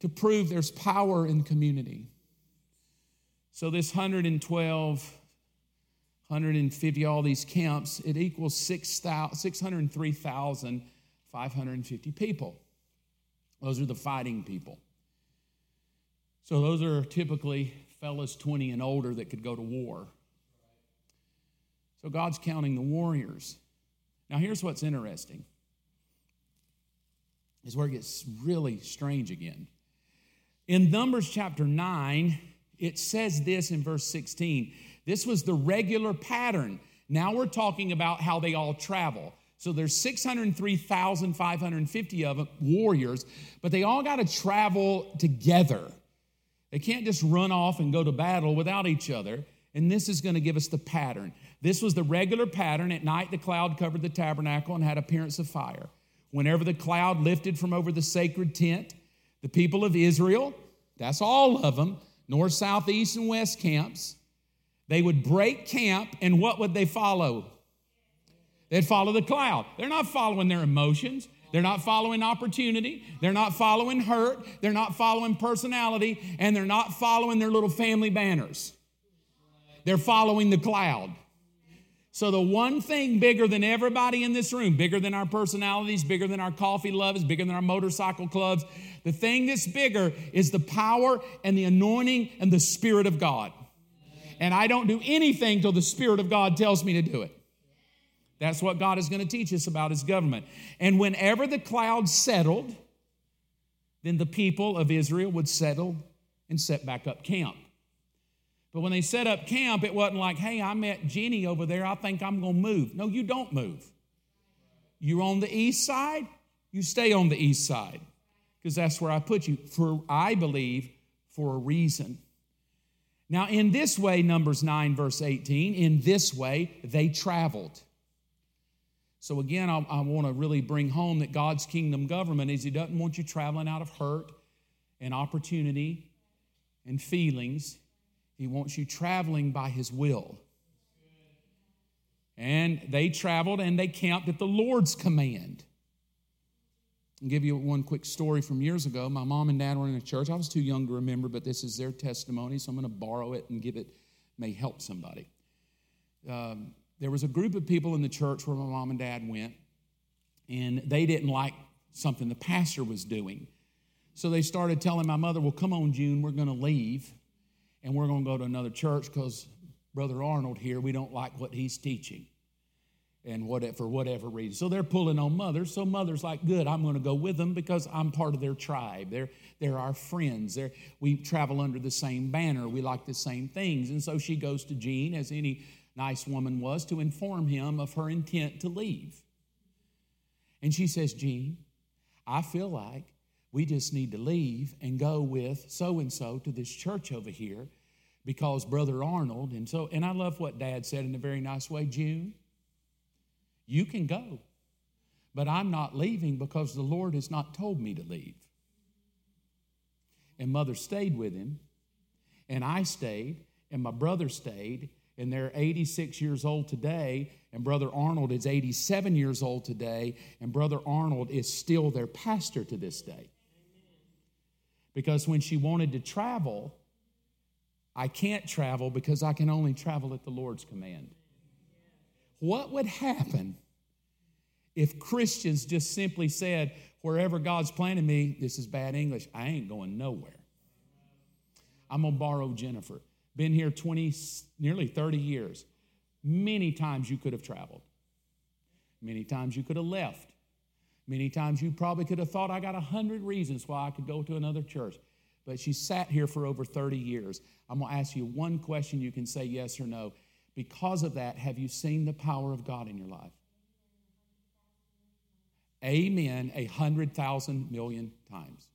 to prove there's power in community. So, this 112 150, all these camps, it equals 603,550 people. Those are the fighting people. So those are typically fellas 20 and older that could go to war. So God's counting the warriors. Now, here's what's interesting is where it gets really strange again. In Numbers chapter 9, it says this in verse 16 this was the regular pattern. Now we're talking about how they all travel. So there's 603,550 of them, warriors, but they all got to travel together. They can't just run off and go to battle without each other. And this is going to give us the pattern. This was the regular pattern. At night, the cloud covered the tabernacle and had appearance of fire. Whenever the cloud lifted from over the sacred tent, the people of Israel, that's all of them, north, south, east, and west camps, they would break camp, and what would they follow? They'd follow the cloud. They're not following their emotions. They're not following opportunity. They're not following hurt. They're not following personality. And they're not following their little family banners. They're following the cloud. So, the one thing bigger than everybody in this room, bigger than our personalities, bigger than our coffee loves, bigger than our motorcycle clubs, the thing that's bigger is the power and the anointing and the Spirit of God and I don't do anything till the Spirit of God tells me to do it. That's what God is going to teach us about His government. And whenever the cloud settled, then the people of Israel would settle and set back up camp. But when they set up camp, it wasn't like, hey, I met Jenny over there. I think I'm going to move. No, you don't move. You're on the east side, you stay on the east side because that's where I put you. For, I believe, for a reason. Now, in this way, Numbers 9, verse 18, in this way they traveled. So, again, I, I want to really bring home that God's kingdom government is He doesn't want you traveling out of hurt and opportunity and feelings. He wants you traveling by His will. And they traveled and they camped at the Lord's command. I'll give you one quick story from years ago. My mom and dad were in a church. I was too young to remember, but this is their testimony, so I'm going to borrow it and give it, may help somebody. Um, there was a group of people in the church where my mom and dad went, and they didn't like something the pastor was doing. So they started telling my mother, Well, come on, June, we're going to leave, and we're going to go to another church because Brother Arnold here, we don't like what he's teaching and what, for whatever reason. So they're pulling on mothers. So mother's like, good, I'm going to go with them because I'm part of their tribe. They're, they're our friends. They're, we travel under the same banner. We like the same things. And so she goes to Gene, as any nice woman was, to inform him of her intent to leave. And she says, Gene, I feel like we just need to leave and go with so and so to this church over here because Brother Arnold. And so, and I love what Dad said in a very nice way, June. You can go, but I'm not leaving because the Lord has not told me to leave. And mother stayed with him, and I stayed, and my brother stayed, and they're 86 years old today, and Brother Arnold is 87 years old today, and Brother Arnold is still their pastor to this day. Because when she wanted to travel, I can't travel because I can only travel at the Lord's command. What would happen if Christians just simply said, wherever God's planted me, this is bad English, I ain't going nowhere? I'm going to borrow Jennifer. Been here 20, nearly 30 years. Many times you could have traveled. Many times you could have left. Many times you probably could have thought I got a hundred reasons why I could go to another church. But she sat here for over 30 years. I'm going to ask you one question you can say yes or no. Because of that, have you seen the power of God in your life? Amen, a hundred thousand million times.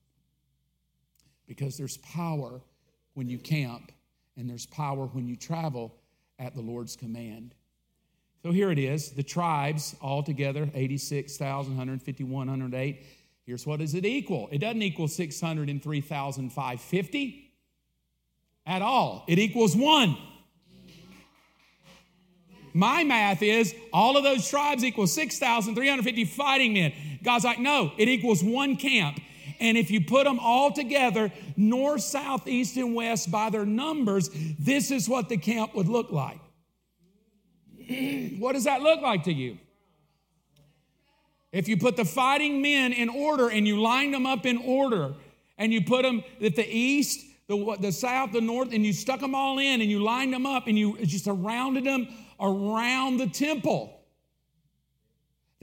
Because there's power when you camp, and there's power when you travel at the Lord's command. So here it is the tribes altogether 86,000, 151, 108. Here's what does it equal? It doesn't equal 603,550 at all, it equals one. My math is all of those tribes equal 6,350 fighting men. God's like, no, it equals one camp. And if you put them all together, north, south, east, and west, by their numbers, this is what the camp would look like. what does that look like to you? If you put the fighting men in order and you lined them up in order and you put them at the east, the, the south, the north, and you stuck them all in and you lined them up and you just surrounded them around the temple.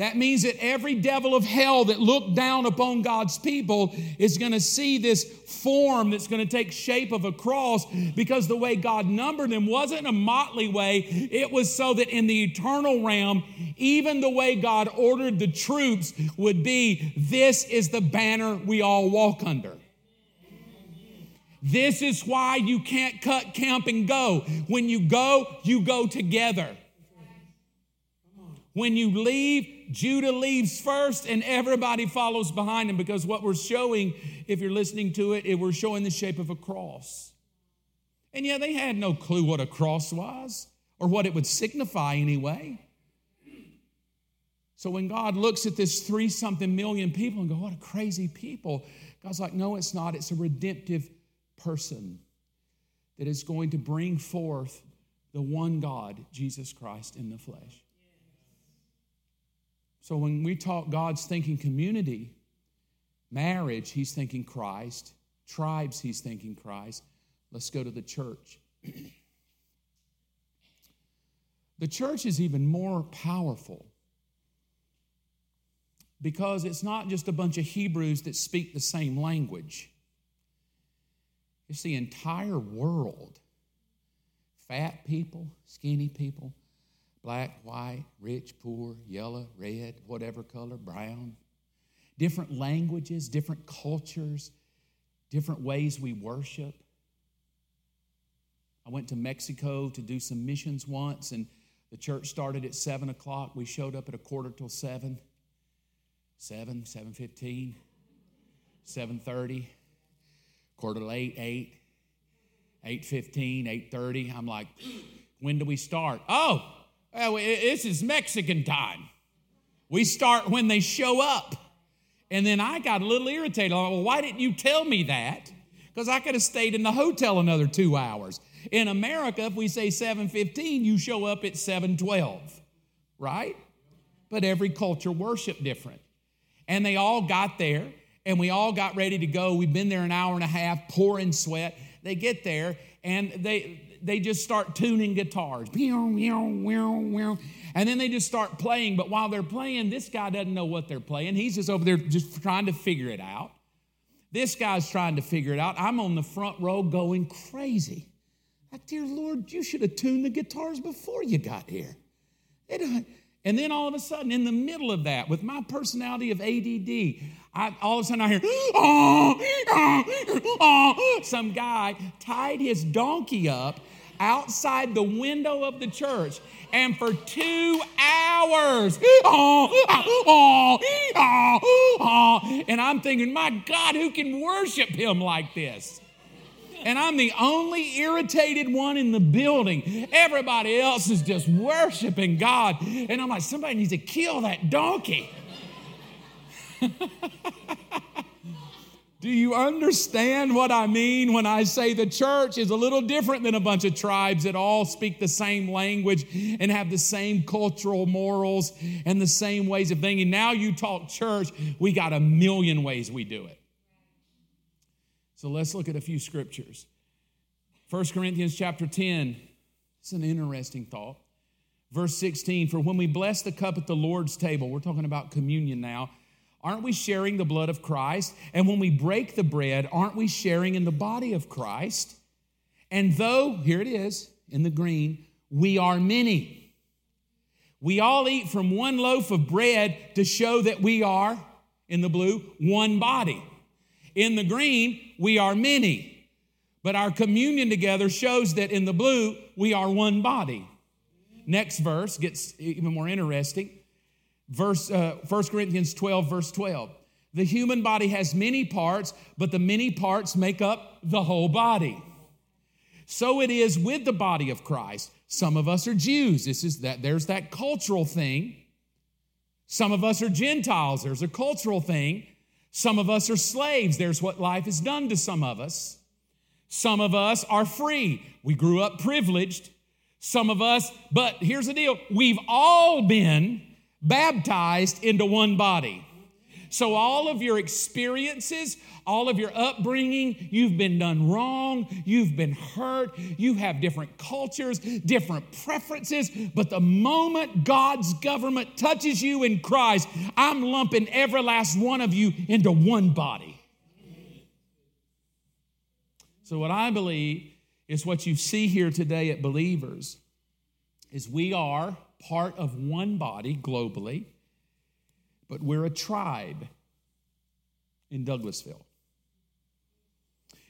That means that every devil of hell that looked down upon God's people is going to see this form that's going to take shape of a cross because the way God numbered them wasn't a motley way. It was so that in the eternal realm, even the way God ordered the troops would be this is the banner we all walk under. This is why you can't cut camp and go. When you go, you go together. When you leave, Judah leaves first and everybody follows behind him because what we're showing, if you're listening to it, we're showing the shape of a cross. And yeah, they had no clue what a cross was or what it would signify anyway. So when God looks at this three something million people and go, what a crazy people, God's like, no, it's not. It's a redemptive person that is going to bring forth the one God, Jesus Christ, in the flesh. So when we talk God's thinking community, marriage, he's thinking Christ, tribes, he's thinking Christ. Let's go to the church. the church is even more powerful because it's not just a bunch of Hebrews that speak the same language. It's the entire world. Fat people, skinny people, black, white, rich, poor, yellow, red, whatever color, brown. Different languages, different cultures, different ways we worship. I went to Mexico to do some missions once, and the church started at 7 o'clock. We showed up at a quarter till 7. 7, 7.15, 7.30, quarter to 8, 8, 8.15, 8.30. I'm like, when do we start? Oh, Oh, well, this is Mexican time. We start when they show up. And then I got a little irritated. Like, well, why didn't you tell me that? Because I could have stayed in the hotel another two hours. In America, if we say 7:15, you show up at 7:12, right? But every culture worship different. And they all got there, and we all got ready to go. We've been there an hour and a half, pouring sweat. They get there, and they they just start tuning guitars. And then they just start playing. But while they're playing, this guy doesn't know what they're playing. He's just over there just trying to figure it out. This guy's trying to figure it out. I'm on the front row going crazy. Like, dear Lord, you should have tuned the guitars before you got here. Uh, and then all of a sudden, in the middle of that, with my personality of ADD, I, all of a sudden I hear, oh, oh, oh. some guy tied his donkey up outside the window of the church. And for two hours, oh, oh, oh, and I'm thinking, my God, who can worship him like this? And I'm the only irritated one in the building. Everybody else is just worshiping God. And I'm like, somebody needs to kill that donkey. Do you understand what I mean when I say the church is a little different than a bunch of tribes that all speak the same language and have the same cultural morals and the same ways of thinking? Now you talk church, we got a million ways we do it. So let's look at a few scriptures. 1 Corinthians chapter 10. It's an interesting thought. Verse 16, for when we bless the cup at the Lord's table, we're talking about communion now Aren't we sharing the blood of Christ? And when we break the bread, aren't we sharing in the body of Christ? And though, here it is in the green, we are many. We all eat from one loaf of bread to show that we are, in the blue, one body. In the green, we are many. But our communion together shows that in the blue, we are one body. Next verse gets even more interesting. Verse uh, 1 Corinthians 12, verse 12. The human body has many parts, but the many parts make up the whole body. So it is with the body of Christ. Some of us are Jews. This is that there's that cultural thing. Some of us are Gentiles. There's a cultural thing. Some of us are slaves. There's what life has done to some of us. Some of us are free. We grew up privileged. Some of us, but here's the deal we've all been baptized into one body. So, all of your experiences, all of your upbringing, you've been done wrong, you've been hurt, you have different cultures, different preferences, but the moment God's government touches you in Christ, I'm lumping every last one of you into one body. So, what I believe is what you see here today at Believers is we are part of one body globally, but we're a tribe in Douglasville.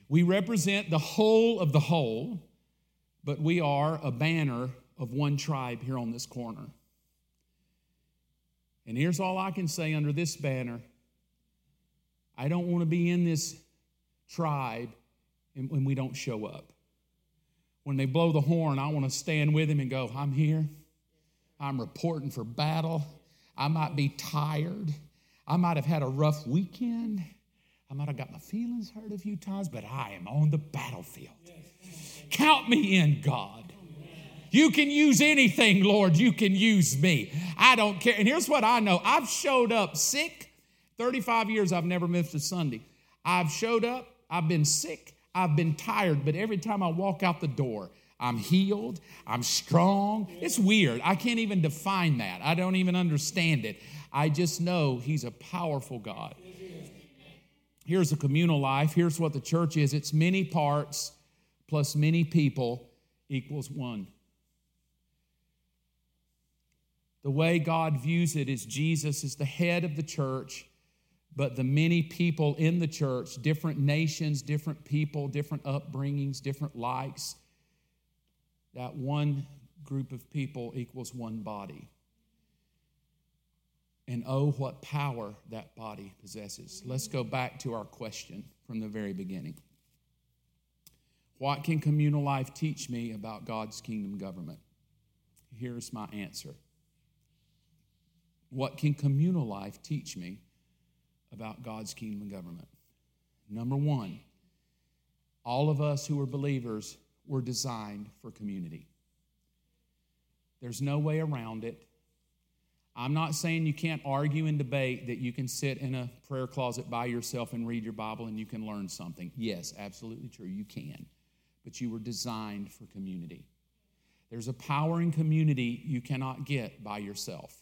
We represent the whole of the whole, but we are a banner of one tribe here on this corner. And here's all I can say under this banner I don't want to be in this tribe and when we don't show up. When they blow the horn, I want to stand with him and go, I'm here. I'm reporting for battle. I might be tired. I might have had a rough weekend. I might have got my feelings hurt a few times, but I am on the battlefield. Count me in, God. You can use anything, Lord. You can use me. I don't care. And here's what I know I've showed up sick. 35 years I've never missed a Sunday. I've showed up, I've been sick, I've been tired, but every time I walk out the door, I'm healed. I'm strong. It's weird. I can't even define that. I don't even understand it. I just know He's a powerful God. Here's a communal life. Here's what the church is it's many parts plus many people equals one. The way God views it is Jesus is the head of the church, but the many people in the church, different nations, different people, different upbringings, different likes, that one group of people equals one body. And oh, what power that body possesses. Let's go back to our question from the very beginning. What can communal life teach me about God's kingdom government? Here's my answer. What can communal life teach me about God's kingdom government? Number one, all of us who are believers were designed for community. There's no way around it. I'm not saying you can't argue and debate that you can sit in a prayer closet by yourself and read your Bible and you can learn something. Yes, absolutely true. You can. But you were designed for community. There's a power in community you cannot get by yourself.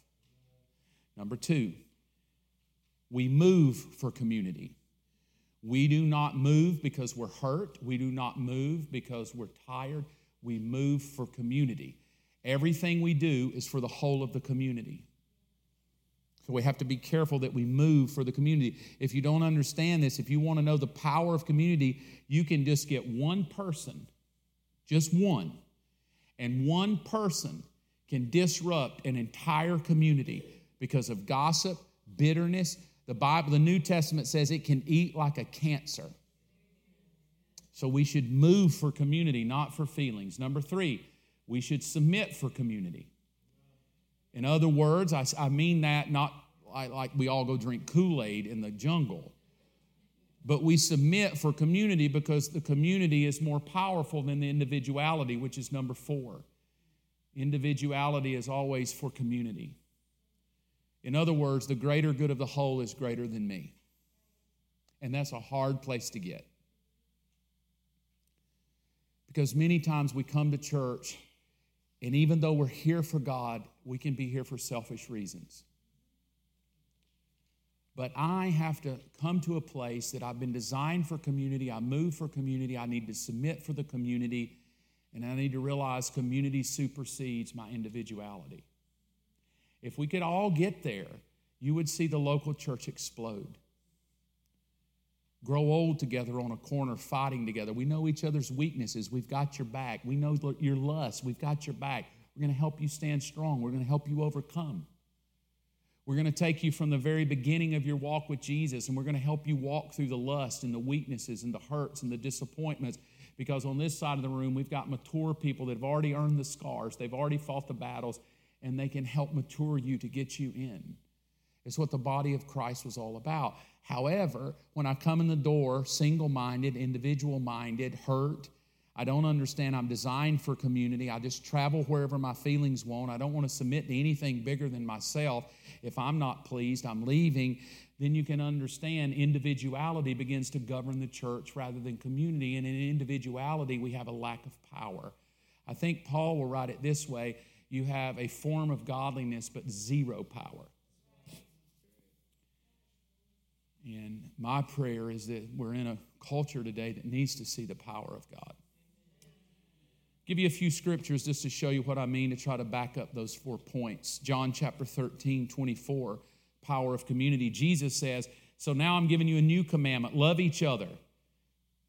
Number two, we move for community. We do not move because we're hurt. We do not move because we're tired. We move for community. Everything we do is for the whole of the community. So we have to be careful that we move for the community. If you don't understand this, if you want to know the power of community, you can just get one person, just one, and one person can disrupt an entire community because of gossip, bitterness, the Bible, the New Testament says it can eat like a cancer. So we should move for community, not for feelings. Number three, we should submit for community. In other words, I, I mean that not like, like we all go drink Kool Aid in the jungle, but we submit for community because the community is more powerful than the individuality, which is number four. Individuality is always for community. In other words, the greater good of the whole is greater than me. And that's a hard place to get. Because many times we come to church, and even though we're here for God, we can be here for selfish reasons. But I have to come to a place that I've been designed for community. I move for community. I need to submit for the community. And I need to realize community supersedes my individuality. If we could all get there, you would see the local church explode. Grow old together on a corner, fighting together. We know each other's weaknesses. We've got your back. We know your lust. We've got your back. We're going to help you stand strong. We're going to help you overcome. We're going to take you from the very beginning of your walk with Jesus, and we're going to help you walk through the lust and the weaknesses and the hurts and the disappointments. Because on this side of the room, we've got mature people that have already earned the scars, they've already fought the battles, and they can help mature you to get you in. It's what the body of Christ was all about. However, when I come in the door, single minded, individual minded, hurt, I don't understand. I'm designed for community. I just travel wherever my feelings want. I don't want to submit to anything bigger than myself. If I'm not pleased, I'm leaving. Then you can understand individuality begins to govern the church rather than community. And in individuality, we have a lack of power. I think Paul will write it this way you have a form of godliness, but zero power. And my prayer is that we're in a culture today that needs to see the power of God give you a few scriptures just to show you what I mean to try to back up those four points. John chapter 13, 24, power of community. Jesus says, So now I'm giving you a new commandment love each other.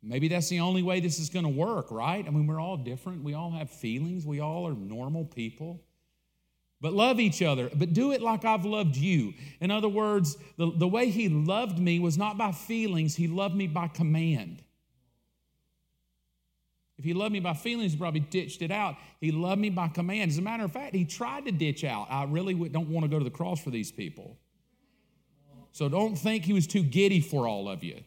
Maybe that's the only way this is going to work, right? I mean, we're all different. We all have feelings. We all are normal people. But love each other, but do it like I've loved you. In other words, the, the way he loved me was not by feelings, he loved me by command. If he loved me by feelings, he probably ditched it out. He loved me by command. As a matter of fact, he tried to ditch out. I really don't want to go to the cross for these people. So don't think he was too giddy for all of you.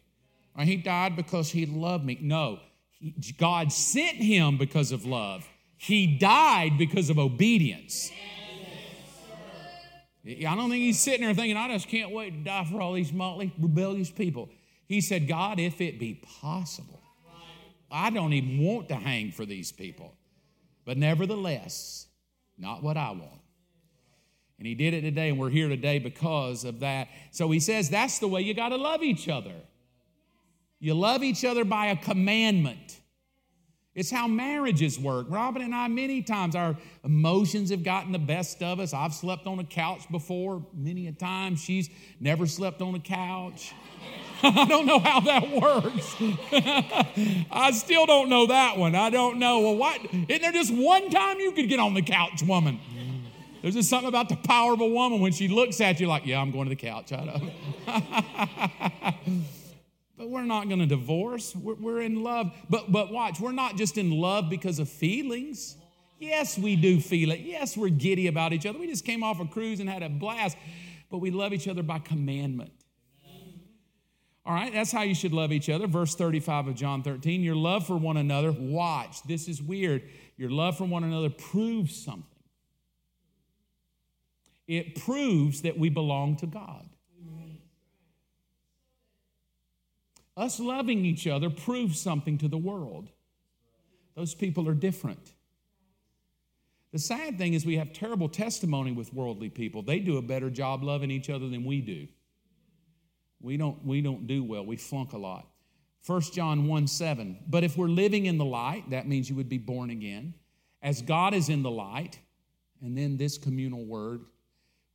He died because he loved me. No, he, God sent him because of love. He died because of obedience. I don't think he's sitting there thinking, I just can't wait to die for all these motley, rebellious people. He said, God, if it be possible, I don't even want to hang for these people. But nevertheless, not what I want. And he did it today, and we're here today because of that. So he says that's the way you got to love each other. You love each other by a commandment. It's how marriages work. Robin and I, many times, our emotions have gotten the best of us. I've slept on a couch before, many a time. She's never slept on a couch. I don't know how that works. I still don't know that one. I don't know. Well, what? Isn't there just one time you could get on the couch, woman? There's just something about the power of a woman when she looks at you like, yeah, I'm going to the couch. I know. but we're not going to divorce. We're, we're in love. But, but watch, we're not just in love because of feelings. Yes, we do feel it. Yes, we're giddy about each other. We just came off a cruise and had a blast. But we love each other by commandment. All right, that's how you should love each other. Verse 35 of John 13 your love for one another, watch, this is weird. Your love for one another proves something. It proves that we belong to God. Us loving each other proves something to the world. Those people are different. The sad thing is, we have terrible testimony with worldly people. They do a better job loving each other than we do. We don't, we don't do well. We flunk a lot. 1 John 1 7. But if we're living in the light, that means you would be born again. As God is in the light, and then this communal word,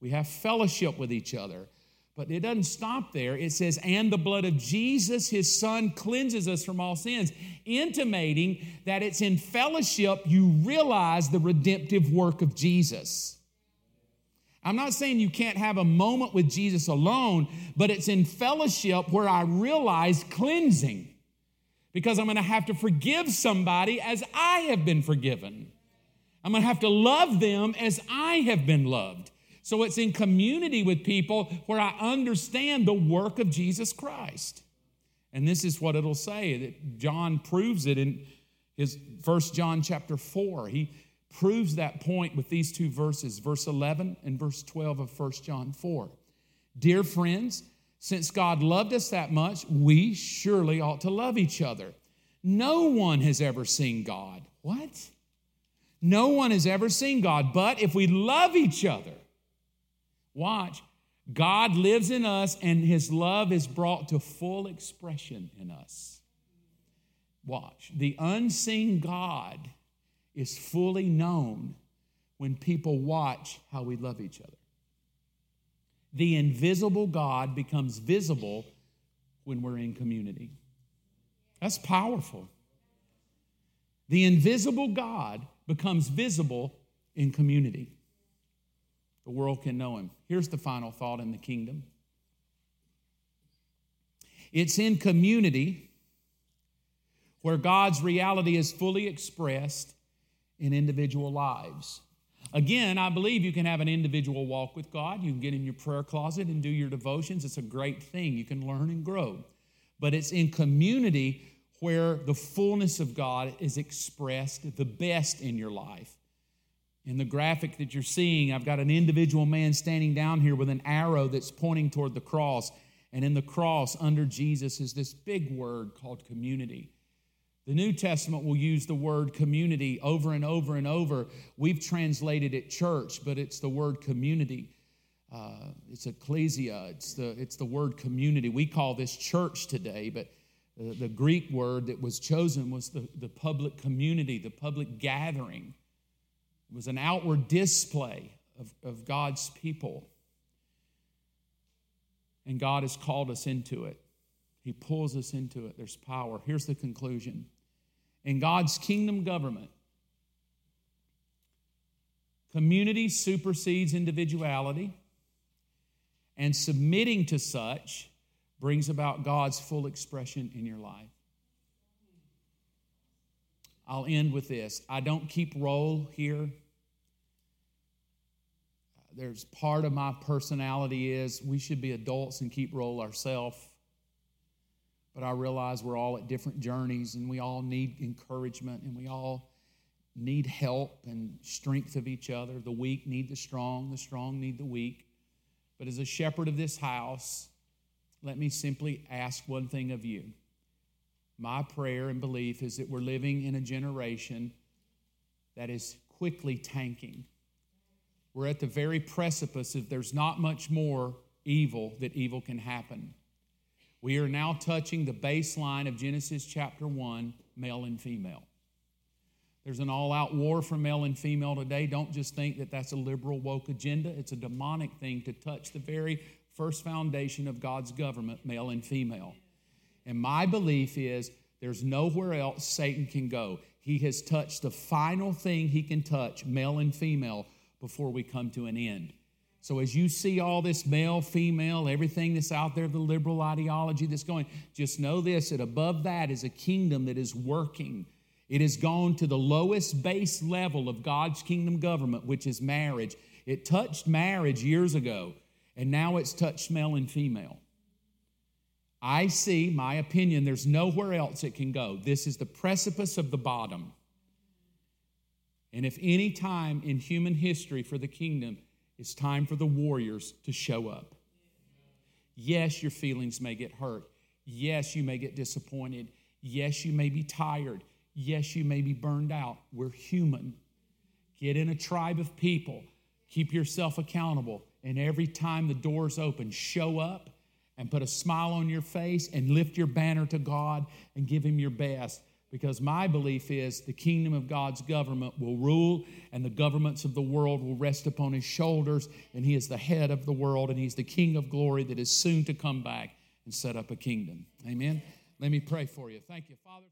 we have fellowship with each other. But it doesn't stop there. It says, and the blood of Jesus, his son, cleanses us from all sins, intimating that it's in fellowship you realize the redemptive work of Jesus. I'm not saying you can't have a moment with Jesus alone, but it's in fellowship where I realize cleansing because I'm going to have to forgive somebody as I have been forgiven. I'm going to have to love them as I have been loved. So it's in community with people where I understand the work of Jesus Christ. And this is what it'll say that John proves it in his first John chapter 4. He proves that point with these two verses, verse 11 and verse 12 of 1 John 4. Dear friends, since God loved us that much, we surely ought to love each other. No one has ever seen God. What? No one has ever seen God, but if we love each other, watch, God lives in us and his love is brought to full expression in us. Watch. The unseen God is fully known when people watch how we love each other. The invisible God becomes visible when we're in community. That's powerful. The invisible God becomes visible in community. The world can know him. Here's the final thought in the kingdom it's in community where God's reality is fully expressed in individual lives. Again, I believe you can have an individual walk with God. You can get in your prayer closet and do your devotions. It's a great thing. You can learn and grow. But it's in community where the fullness of God is expressed the best in your life. In the graphic that you're seeing, I've got an individual man standing down here with an arrow that's pointing toward the cross. And in the cross, under Jesus, is this big word called community. The New Testament will use the word community over and over and over. We've translated it church, but it's the word community. Uh, it's ecclesia. It's the, it's the word community. We call this church today, but the, the Greek word that was chosen was the, the public community, the public gathering. It was an outward display of, of God's people. And God has called us into it. He pulls us into it. There's power. Here's the conclusion in God's kingdom government, community supersedes individuality, and submitting to such brings about God's full expression in your life. I'll end with this. I don't keep roll here. There's part of my personality is we should be adults and keep roll ourselves but I realize we're all at different journeys and we all need encouragement and we all need help and strength of each other. The weak need the strong, the strong need the weak. But as a shepherd of this house, let me simply ask one thing of you. My prayer and belief is that we're living in a generation that is quickly tanking. We're at the very precipice of there's not much more evil that evil can happen. We are now touching the baseline of Genesis chapter 1, male and female. There's an all out war for male and female today. Don't just think that that's a liberal woke agenda. It's a demonic thing to touch the very first foundation of God's government, male and female. And my belief is there's nowhere else Satan can go. He has touched the final thing he can touch, male and female, before we come to an end. So, as you see all this male, female, everything that's out there, the liberal ideology that's going, just know this that above that is a kingdom that is working. It has gone to the lowest base level of God's kingdom government, which is marriage. It touched marriage years ago, and now it's touched male and female. I see, my opinion, there's nowhere else it can go. This is the precipice of the bottom. And if any time in human history for the kingdom it's time for the warriors to show up. Yes, your feelings may get hurt. Yes, you may get disappointed. Yes, you may be tired. Yes, you may be burned out. We're human. Get in a tribe of people. Keep yourself accountable. And every time the doors open, show up and put a smile on your face and lift your banner to God and give Him your best because my belief is the kingdom of God's government will rule and the governments of the world will rest upon his shoulders, and he is the head of the world and he's the king of glory that is soon to come back and set up a kingdom. Amen. Let me pray for you. Thank you, Father.